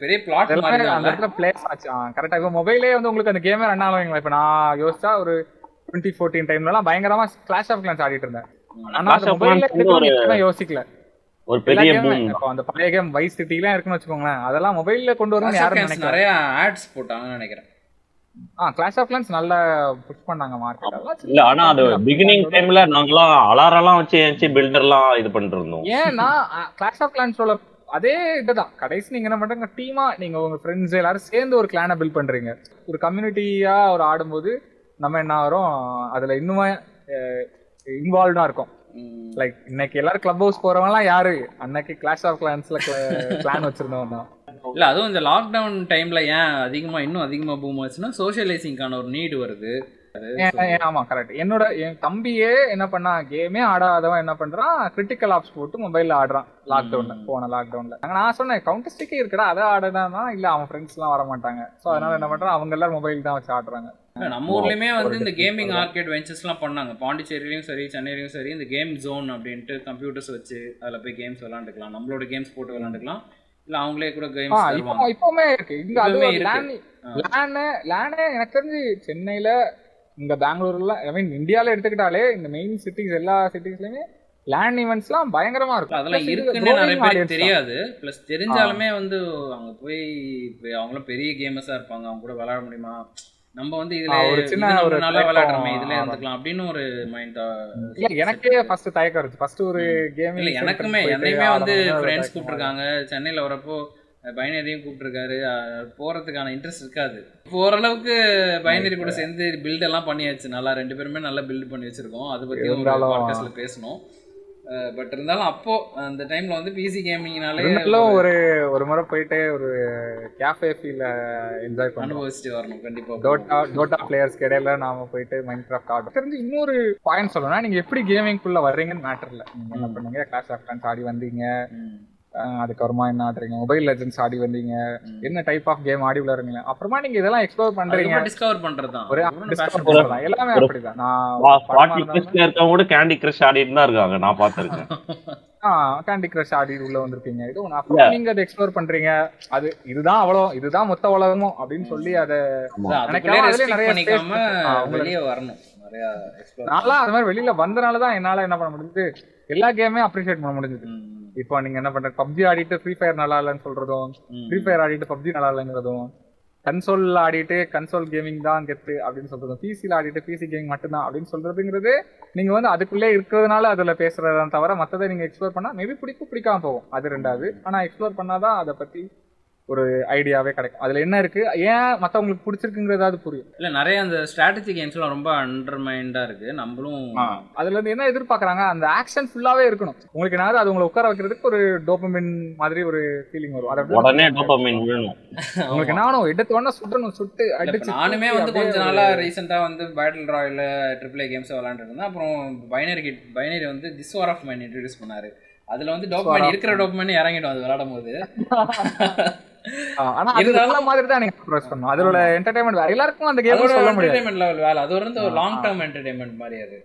பெரிய பிளாட்
அந்த இடத்துல பிளேஸ் ஆச்சு. கரெக்டா இப்போ மொபைலே வந்து உங்களுக்கு அந்த கேமே ரன் ஆகும் இப்ப நான் யோசிச்சா ஒரு டுவெண்ட்டி ஃபோர்டீன் டைம்லாம் பயங்கரமா கிளாஷ் ஆஃப் கிளான்ஸ் ஆடிட்டு இருந்தேன். ஆனா மொபைல்ல யோசிக்கல.
ஒரு பெரிய
இப்போ அந்த பழைய கேம் வைஸ் சிட்டிலாம் இருக்குன்னு வச்சுக்கோங்களேன். அதெல்லாம் மொபைல்ல கொண்டு வரணும்னு யாரும் நினைக்கல.
நிறைய ஆட்ஸ் போட்டாங்கன்னு நினைக்கிறேன்.
ஆ கிளாஷ் ஆஃப் கிளான்ஸ் நல்லா புஷ் பண்ணாங்க மார்க்கெட்
இல்ல ஆனா அது பிகினிங் டைம்ல நாங்கெல்லாம் அலாரெல்லாம் வச்சு ஏஞ்சி பில்டர்லாம் இது பண்ணிட்டு இருந்தோம்
ஏன்னா கிளாஷ் ஆஃப் கிளான்ஸோட அதே இதுதான். கடைசி நீங்க என்ன பண்றீங்க டீமா நீங்க உங்க ஃப்ரெண்ட்ஸ் எல்லாரும் சேர்ந்து ஒரு கிளானை பில்ட் பண்றீங்க. ஒரு கம்யூனிட்டியா ஒரு ஆடும்போது நம்ம என்ன ஆகிறோம் அதுல இன்னுமே இன்வால்வ்டா இருக்கும். லைக் இன்னைக்கு எல்லாரும் கிளப் ஹவுஸ் போறவங்கலாம் யாரு? அன்னைக்கு கிளாஷ் ஆஃப் கிளான்ஸ்ல பிளான் வச்சிருந்தவங்க தான்.
இல்ல அதுவும் இந்த லாக்டவுன் டைம்ல ஏன் அதிகமா இன்னும் அதிகமா பூம் ஆச்சுன்னா சோஷியலைசிங்கான ஒரு நீடு வருது.
ஆமா கரெக்ட் என்னோட என் தம்பியே என்ன பண்ணா கேமே ஆடாதவன் என்ன பண்றான் கிரிட்டிக்கல் ஆப்ஸ் போட்டு மொபைல்ல ஆடுறான் லாக்டவுன்ல போன லாக்டவுன்ல நான் சொன்னேன் கவுண்டர் ஸ்டிக்கே இருக்குடா அதை ஆடுனா இல்ல அவன் ஃப்ரெண்ட்ஸ் எல்லாம் வர மாட்டாங்க சோ அதனால என்ன பண்றான் அவங்க எல்லாரும் மொபைல் தான் வச்சு ஆடுறாங்க.
நம்ம ஊர்லயுமே வந்து இந்த கேமிங் ஆர்கேட் வெஞ்சர்ஸ்லாம் பண்ணாங்க. பாண்டிச்சேரியிலயும் சரி சென்னையிலயும் சரி இந்த கேம் ஜோன் அப்படின்ட்டு கம்ப்யூட்டர்ஸ் வச்சு அதுல போய் கேம்ஸ் விளாண்டுக்கலாம் நம்மளோட கேம்ஸ் போட்டு விளாண்டுக்கலாம் இல்ல அவங்களே கூட கேம்ஸ்
இப்பவுமே இருக்கு. இங்க அது
இப்பவுமே
ஒரு
இருக்கு.
லேன். லேனு எனக்கு தெரிஞ்சு சென்னையில இங்க பெங்களூர்ல ஐ மீன் இந்தியால எடுத்துக்கிட்டாலே இந்த மெயின் சிட்டிஸ் எல்லா சிட்டிஸ்லயுமே லேண்ட் ஈவெண்ட்ஸ்லாம் பயங்கரமா இருக்கும்.
அதெல்லாம் இருக்குன்னு நிறைய பேருக்கு. தெரியாது. ப்ளஸ் தெரிஞ்சாலுமே வந்து அங்க போய் அவங்களும் பெரிய கேமர்ஸா இருப்பாங்க. அவங்க கூட விளையாட முடியுமா? நம்ம வந்து இதுல
ஒரு சின்ன ஒரு
நல்லா விளையாடுறோமே இதுல இருந்துக்கலாம் அப்படின்னு ஒரு மைண்ட்
எனக்கே ஃபர்ஸ்ட் தயக்கம் இருந்துச்சு. ஃபர்ஸ்ட் ஒரு கேமிங்
இல்ல எனக்குமே என்னையுமே வந்து ஃப்ரெண்ட்ஸ் கூப்பிட்டுருக்காங்க. சென்னையில வரப்போ பைனரியும் கூப்பிட்டுருக்காரு. போறதுக்கான இன்ட்ரெஸ்ட் இருக்காது. ஓரளவுக்கு பைனரி கூட சேர்ந்து பில்ட் எல்லாம் பண்ணியாச்சு. நல்லா ரெண்டு பேருமே நல்லா பில்ட் பண்ணி வச்சிருக்கோம். அதை பத்தி பாட்காஸ்ட்ல பேசணும். பட் இருந்தாலும் அப்போ அந்த டைம்ல வந்து பிசி கேமிங்னாலே
ஒரு ஒரு முறை போயிட்டு ஒரு கேஃபே ஃபீல என்ஜாய் பண்ணுவோம்.
அனுபவிச்சுட்டு வரணும் கண்டிப்பா.
டோட்டா டோட்டா பிளேயர்ஸ்க்கு இடையில நாம போயிட்டு மைண்ட் கிராஃப்ட் ஆடும் தெரிஞ்சு இன்னொரு பாயிண்ட் சொல்லணும்னா நீங்க எப்படி கேமிங்குள்ள வர்றீங்கன்னு மேட்டர்ல நீங்க என்ன பண்ணீங்க கிளாஸ் ஆஃப் ஆடி வந்தீங்க. அதுக்கப்புறமா என்ன ஆடுறீங்க? மொபைல் லெஜன்ஸ் ஆடி வந்தீங்க. என்ன டைப் ஆஃப் கேம் ஆடி விளையாடுறீங்க? அப்புறமா நீங்க இதெல்லாம் எக்ஸ்ப்ளோர் பண்றீங்க.
டிஸ்கவர் பண்றதுதான்.
ஒரு பண்றதுதான். எல்லாமே அப்படிதான். நான்
கூட கேண்டி கிரஷ் ஆடிட்டு தான் இருக்காங்க. நான் பார்த்திருக்கேன்.
கேண்டி கிரஷ் ஆடி உள்ள வந்திருப்பீங்க. இது. அப்புறம் நீங்க அதை எக்ஸ்ப்ளோர் பண்றீங்க. அது இதுதான் அவ்வளோ இதுதான் மொத்த உலகமோ அப்படின்னு சொல்லி அதை நிறைய
வரணும்.
நான்லாம் அது மாதிரி வெளியில வந்தனால தான் என்னால என்ன பண்ண முடியுது எல்லா கேமே அப்ரிஷியேட் பண்ண முடிஞ்சது. இப்போ நீங்க என்ன பண்ற பப்ஜி ஆடிட்டு ஃப்ரீ ஃபயர் நல்லா இல்லைன்னு சொல்றதும் ஃப்ரீ ஃபயர் ஆடிட்டு பப்ஜி நல்லா இல்லைங்கிறதும் கன்சோல்ல ஆடிட்டு கன்சோல் கேமிங் தான் கெத்து அப்படின்னு சொல்றதும் பிசில ஆடிட்டு பிசி கேமிங் மட்டும்தான் அப்படின்னு சொல்றதுங்கிறது நீங்க வந்து அதுக்குள்ளே இருக்கிறதுனால அதுல பேசுறதான் தவிர மத்ததை நீங்க எக்ஸ்ப்ளோர் பண்ணா மேபி பிடிக்கும் பிடிக்காம போகும். அது ரெண்டாவது. ஆனா எக்ஸ்ப்ளோர் பண்ணாதான் அதை பத்தி ஒரு ஐடியாவே கிடைக்கும். அதுல என்ன இருக்கு? ஏன் மத்தவங்களுக்கு பிடிச்சிருக்குங்கிறதாவது புரியும்.
இல்ல நிறைய அந்த ஸ்ட்ராட்டஜி கேம்ஸ்லாம் ரொம்ப அண்டர்மைண்டா இருக்கு. நம்மளும்
அதுல இருந்து என்ன எதிர்பார்க்கறாங்க? அந்த ஆக்ஷன் ஃபுல்லாவே இருக்கணும். உங்களுக்கு என்ன அது உங்களை உட்கார வைக்கிறதுக்கு ஒரு டோபமின் மாதிரி ஒரு ஃபீலிங் வரும். அதை
உடனே டோபமைன் விழணும்
உங்களுக்கு என்ன ஆகணும்? எடுத்த உடனே சுடணும் சுட்டு அடிச்சு
நானுமே வந்து கொஞ்ச நாளா ரீசெண்டா வந்து battle royale triple A games விளையாண்டுட்டு இருந்தேன். அப்புறம் பைனரி கிட் பைனரி வந்து this war of mine introduce பண்ணாரு. அதுல வந்து டோப்மைன் இருக்கிற டோப்மைன் இறங்கிடும் அது விளையாடும் போது
ஆனா அது மாதிரி தான் நீங்க அதோட என்டர்டைன்மெண்ட் வேற எல்லாருக்கும் அந்த கேம்
அதோட
சொல்ல முடியாது.
என்டர்டைன்மெண்ட் லெவல் வேலை அது வந்து ஒரு லாங். டேர்ம் என்டர்டைன்மெண்ட் மாதிரி அது.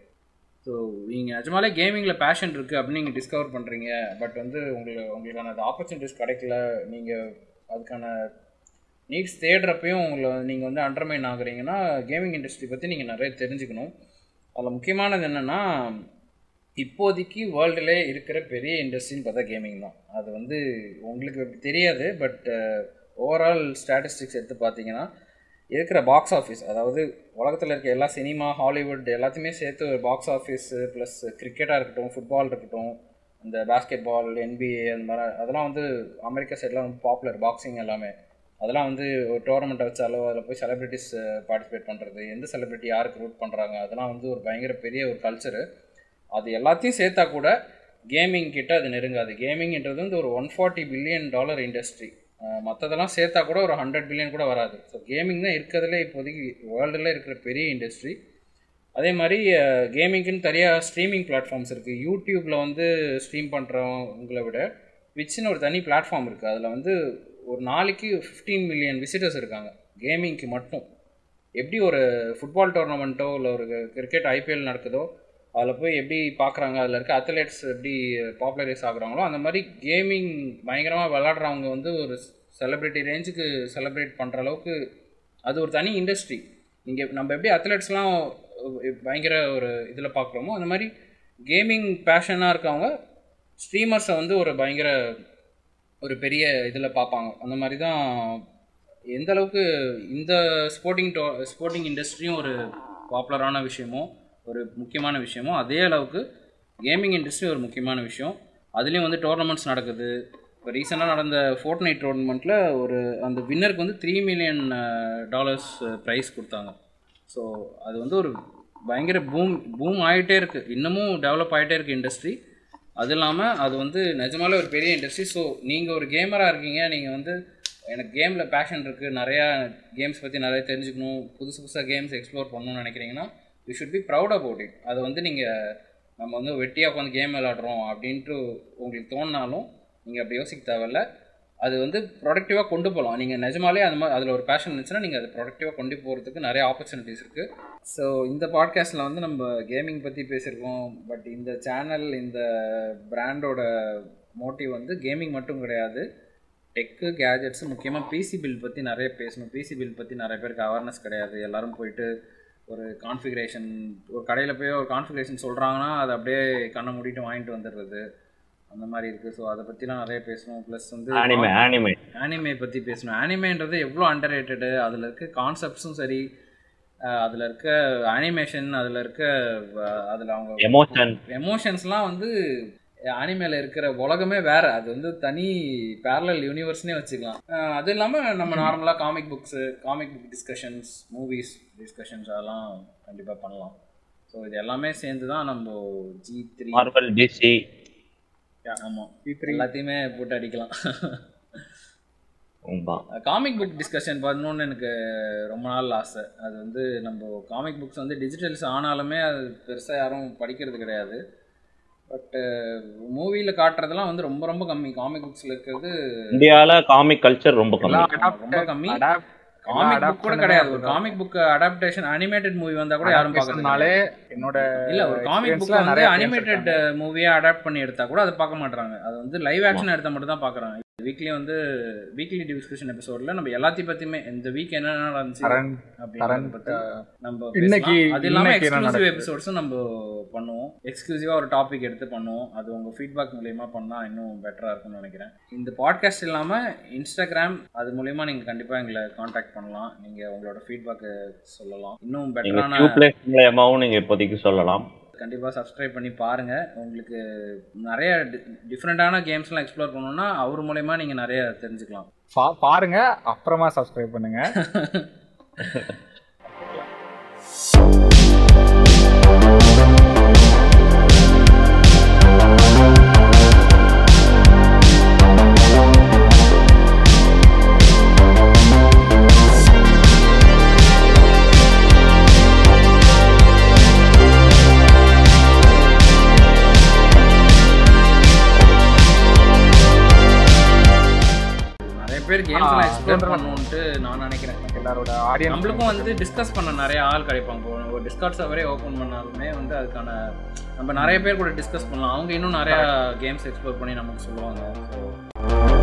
ஸோ நீங்கள் நிஜமாலே கேமிங்கில் பேஷன் இருக்குது அப்படின்னு நீங்கள் டிஸ்கவர் பண்ணுறீங்க பட் வந்து உங்களுக்கு உங்களுக்கான அந்த ஆப்பர்ச்சுனிட்டிஸ் கிடைக்கல. நீங்கள் அதுக்கான நீட்ஸ் தேடுறப்பையும் உங்களை நீங்கள் வந்து அண்டர்மைன் ஆகுறீங்கன்னா கேமிங் இண்டஸ்ட்ரி பற்றி நீங்கள் நிறைய தெரிஞ்சுக்கணும். அதில் முக்கியமானது என்னென்னா இப்போதைக்கு வேர்ல்டுலே இருக்கிற பெரிய இண்டஸ்ட்ரின்னு பார்த்தா கேமிங் தான். அது வந்து உங்களுக்கு தெரியாது பட் ஓவரால் ஸ்டாட்டிஸ்டிக்ஸ் எடுத்து பார்த்தீங்கன்னா இருக்கிற பாக்ஸ் ஆஃபீஸ் அதாவது உலகத்தில் இருக்க எல்லா சினிமா ஹாலிவுட் எல்லாத்தையுமே சேர்த்து ஒரு பாக்ஸ் ஆஃபீஸ் ப்ளஸ் கிரிக்கெட்டாக இருக்கட்டும் ஃபுட்பால் இருக்கட்டும் இந்த பேஸ்கெட் பால் என்பிஏ அந்த மாதிரி அதெல்லாம் வந்து அமெரிக்கா சைட்லாம் வந்து பாப்புலர் பாக்ஸிங் எல்லாமே. அதெல்லாம் வந்து ஒரு டோர்னமெண்ட்டை வச்சாலோ அதில் போய் செலிப்ரிட்டிஸ் பார்ட்டிசிபேட் பண்ணுறது எந்த செலிப்ரிட்டி யாருக்கு ரூட் பண்ணுறாங்க அதெல்லாம் வந்து ஒரு பயங்கர பெரிய ஒரு கல்ச்சரு அது எல்லாத்தையும் சேர்த்தா கூட கேமிங் கிட்ட அது நெருங்காது. கேமிங்ன்றது வந்து ஒரு one forty billion dollar industry மற்றதெல்லாம் சேர்த்தா கூட ஒரு ஹண்ட்ரட் பில்லியன் கூட வராது. ஸோ கேமிங் தான் இருக்கிறதுல இப்போதைக்கு வேர்ல்டில் இருக்கிற பெரிய இண்டஸ்ட்ரி அதே மாதிரி கேமிங்க்குன்னு தனியாக ஸ்ட்ரீமிங் பிளாட்ஃபார்ம்ஸ் இருக்குது யூடியூப்பில் வந்து ஸ்ட்ரீம் பண்ணுறவங்களை விட விச்சின்னு ஒரு தனி பிளாட்ஃபார்ம் இருக்குது அதில் வந்து ஒரு நாளைக்கு ஃபிஃப்டீன் மில்லியன் விசிட்டர்ஸ் இருக்காங்க. கேமிங்க்கு மட்டும். எப்படி ஒரு ஃபுட்பால் டோர்னமெண்ட்டோ இல்லை ஒரு கிரிக்கெட் ஐபிஎல் நடக்குதோ அதில் போய் எப்படி பார்க்குறாங்க அதில் இருக்க அத்லெட்ஸ் எப்படி பாப்புலரைஸ் ஆகுறாங்களோ அந்த மாதிரி கேமிங் பயங்கரமாக விளாட்றவங்க வந்து ஒரு செலிப்ரிட்டி ரேஞ்சுக்கு செலிப்ரேட் பண்ணுற அளவுக்கு அது ஒரு தனி இண்டஸ்ட்ரி இங்கே நம்ம எப்படி அத்லெட்ஸ்லாம் பயங்கர ஒரு இதில் பார்க்குறோமோ அந்த மாதிரி கேமிங் பேஷனாக இருக்கவங்க ஸ்ட்ரீமர்ஸை வந்து ஒரு பயங்கர ஒரு பெரிய இதில் பார்ப்பாங்க அந்த மாதிரி தான் எந்த அளவுக்கு இந்த ஸ்போர்ட்டிங் டோ ஸ்போர்ட்டிங் இண்டஸ்ட்ரியும் ஒரு பாப்புலரான விஷயமோ ஒரு முக்கியமான விஷயமோ அதே அளவுக்கு கேமிங் இண்டஸ்ட்ரி ஒரு முக்கியமான விஷயம். அதுலேயும் வந்து டோர்னமெண்ட்ஸ் நடக்குது. இப்போ ரீசெண்டாக நடந்த ஃபோர்ட் நைட் டோர்னமெண்ட்டில் ஒரு அந்த வின்னருக்கு வந்து த்ரீ மில்லியன் டாலர்ஸ் ப்ரைஸ் கொடுத்தாங்க. ஸோ அது வந்து ஒரு பயங்கர பூம் பூம் ஆகிட்டே இருக்குது இன்னமும் டெவலப் ஆகிட்டே இருக்குது இண்டஸ்ட்ரி அது இல்லாமல் அது வந்து நிஜமாலே ஒரு பெரிய இண்டஸ்ட்ரி ஸோ நீங்கள் ஒரு கேமராக இருக்கீங்க நீங்கள் வந்து எனக்கு கேமில் பேஷன் இருக்குது நிறையா கேம்ஸ் பற்றி நிறைய தெரிஞ்சுக்கணும். புதுசு புதுசாக கேம்ஸ் எக்ஸ்ப்ளோர் பண்ணணும்னு நினைக்கிறீங்கன்னா you should be proud about it அது வந்து நீங்கள் நம்ம வந்து வெட்டியாக உட்காந்து கேம் விளாடுறோம் அப்படின்ட்டு உங்களுக்கு தோணினாலும் நீங்கள் அப்படி யோசிக்க தேவையில்ல. அது வந்து ப்ரொடக்டிவாக கொண்டு போகலாம் நீங்கள் நிஜமாலே அது மாதிரி அதில் ஒரு பேஷன் இருந்துச்சுன்னா நீங்கள் அதை ப்ரொடக்டிவாக கொண்டு போகிறதுக்கு நிறைய ஆப்பர்ச்சுனிட்டிஸ் இருக்குது ஸோ இந்த பாட்காஸ்ட்டில் வந்து நம்ம கேமிங் பற்றி பேசியிருக்கோம். பட் இந்த சேனல் இந்த பிராண்டோட மோட்டிவ் வந்து கேமிங் மட்டும் கிடையாது. டெக்கு கேஜெட்ஸு முக்கியமாக பிசி பில் பற்றி நிறைய பேசணும். பிசி பில் பற்றி நிறைய பேருக்கு அவேர்னஸ் கிடையாது. எல்லோரும் போயிட்டு ஒரு கான்ஃபிகரேஷன் ஒரு கடையில் போய் ஒரு கான்ஃபிகரேஷன் சொல்கிறாங்கன்னா அதை அப்படியே கண்ணை மூடிட்டு வாங்கிட்டு வந்துடுறது. அந்த மாதிரி இருக்குது ஸோ அதை பற்றிலாம் நிறைய பேசணும். ப்ளஸ் வந்து
ஆனிமே ஆனிமே
ஆனிமே பற்றி பேசணும். ஆனிமேன்றது எவ்வளோ அண்டர் ரேட்டடு அதில் இருக்க கான்செப்ட்ஸும் சரி. அதில் இருக்க அனிமேஷன் அதில் இருக்க அதில் அவங்க
எமோஷன்
எமோஷன்ஸ்லாம் வந்து அனிமேல இருக்கிற உலகமே வேற. அது வந்து தனி பேரலல் யூனிவர்ஸ்னே வச்சுக்கலாம். அது இல்லாமல் நம்ம நார்மலாக comic books comic book discussions movies discussions அதெல்லாம் கண்டிப்பாக பண்ணலாம். ஸோ இது எல்லாமே சேர்ந்து தான் நம்ம ஜி த்ரீ
மார்வல் டிசி
ஆமாம் எல்லாத்தையுமே போட்டு அடிக்கலாம். காமிக் புக் டிஸ்கஷன் பண்ணணும்னு எனக்கு ரொம்ப நாள் ஆசை. அது வந்து நம்ம காமிக் புக்ஸ் வந்து டிஜிட்டல்ஸ் ஆனாலுமே அது பெருசாக யாரும் படிக்கிறது கிடையாது. பட்டு மூவியில் காட்டுறதெல்லாம் வந்து ரொம்ப ரொம்ப கம்மி. காமிக் புக்ஸில் இருக்கிறது
இந்தியால காமிக் கல்ச்சர் ரொம்ப கம்மி.
ரொம்ப கம்மி. காமிக் புக் கூட கிடையாது. ஒரு comic book adaptation animated movie வந்தா கூட யாரும்
பார்க்கறதுனாலே என்னோட
இல்ல ஒரு காமிக் புக் வந்து அனிமேட்டட் மூவியா அடாப்ட் பண்ணி எடுத்தா கூட அதை பார்க்க மாட்டாங்க அது வந்து லைவ் ஆக்ஷன் எடுத்தா மட்டும் தான் பாக்குறாங்க வீக்லி வந்து வீக்லி டிஸ்கஷன் எபிசோட்ல நம்ம எல்லாத்தையும் பத்தியுமே இந்த வீக் என்ன நடந்துச்சு அப்படின்றத பத்தி நம்ம
இன்னைக்கு
அது இல்லாம எக்ஸ்க்ளூசிவ் எபிசோட்ஸும் நம்ம பண்ணுவோம். எக்ஸ்க்ளூசிவா ஒரு டாபிக் எடுத்து பண்ணுவோம். அது உங்க ஃபீட்பேக் மூலியமா பண்ணா இன்னும் பெட்டரா இருக்கும்னு நினைக்கிறேன். இந்த பாட்காஸ்ட் இல்லாம இன்ஸ்டாகிராம் அது மூலியமா நீங்க கண்டிப்பா எங்களை காண்டாக்ட் பண்ணலாம். நீங்க உங்களோட ஃபீட்பேக் சொல்லலாம். இன்னும் பெட்டரான
மூலியமாவும் நீங்க இப்போதைக்கு சொல்லலாம்.
கண்டிப்பாக சப்ஸ்கிரைப் பண்ணி பாருங்கள் உங்களுக்கு நிறைய டிஃப்ரெண்ட்டான கேம்ஸ்லாம் எக்ஸ்ப்ளோர் பண்ணணும்னா அவர் மூலயமா நீங்கள் நிறைய தெரிஞ்சுக்கலாம்.
பாருங்க அப்புறமா சப்ஸ்கிரைப் பண்ணுங்க.
பேர் கேம்ஸ் எல்லாம் எக்ஸ்ப்ளோர் பண்ணணுன்ட்டு நான் நினைக்கிறேன்.
எல்லாரோட ஆடியன்ஸ்
நம்மளுக்கும் வந்து டிஸ்கஸ் பண்ண நிறைய ஆள் கிடைப்பாங்க. ஒரு டிஸ்கார்ட் சர்வரே ஓப்பன் பண்ணாலுமே வந்து அதுக்கான நம்ம நிறைய பேர் கூட டிஸ்கஸ் பண்ணலாம். அவங்க இன்னும் நிறைய கேம்ஸ் எக்ஸ்ப்ளோர் பண்ணி நமக்கு சொல்லுவாங்க. ஸோ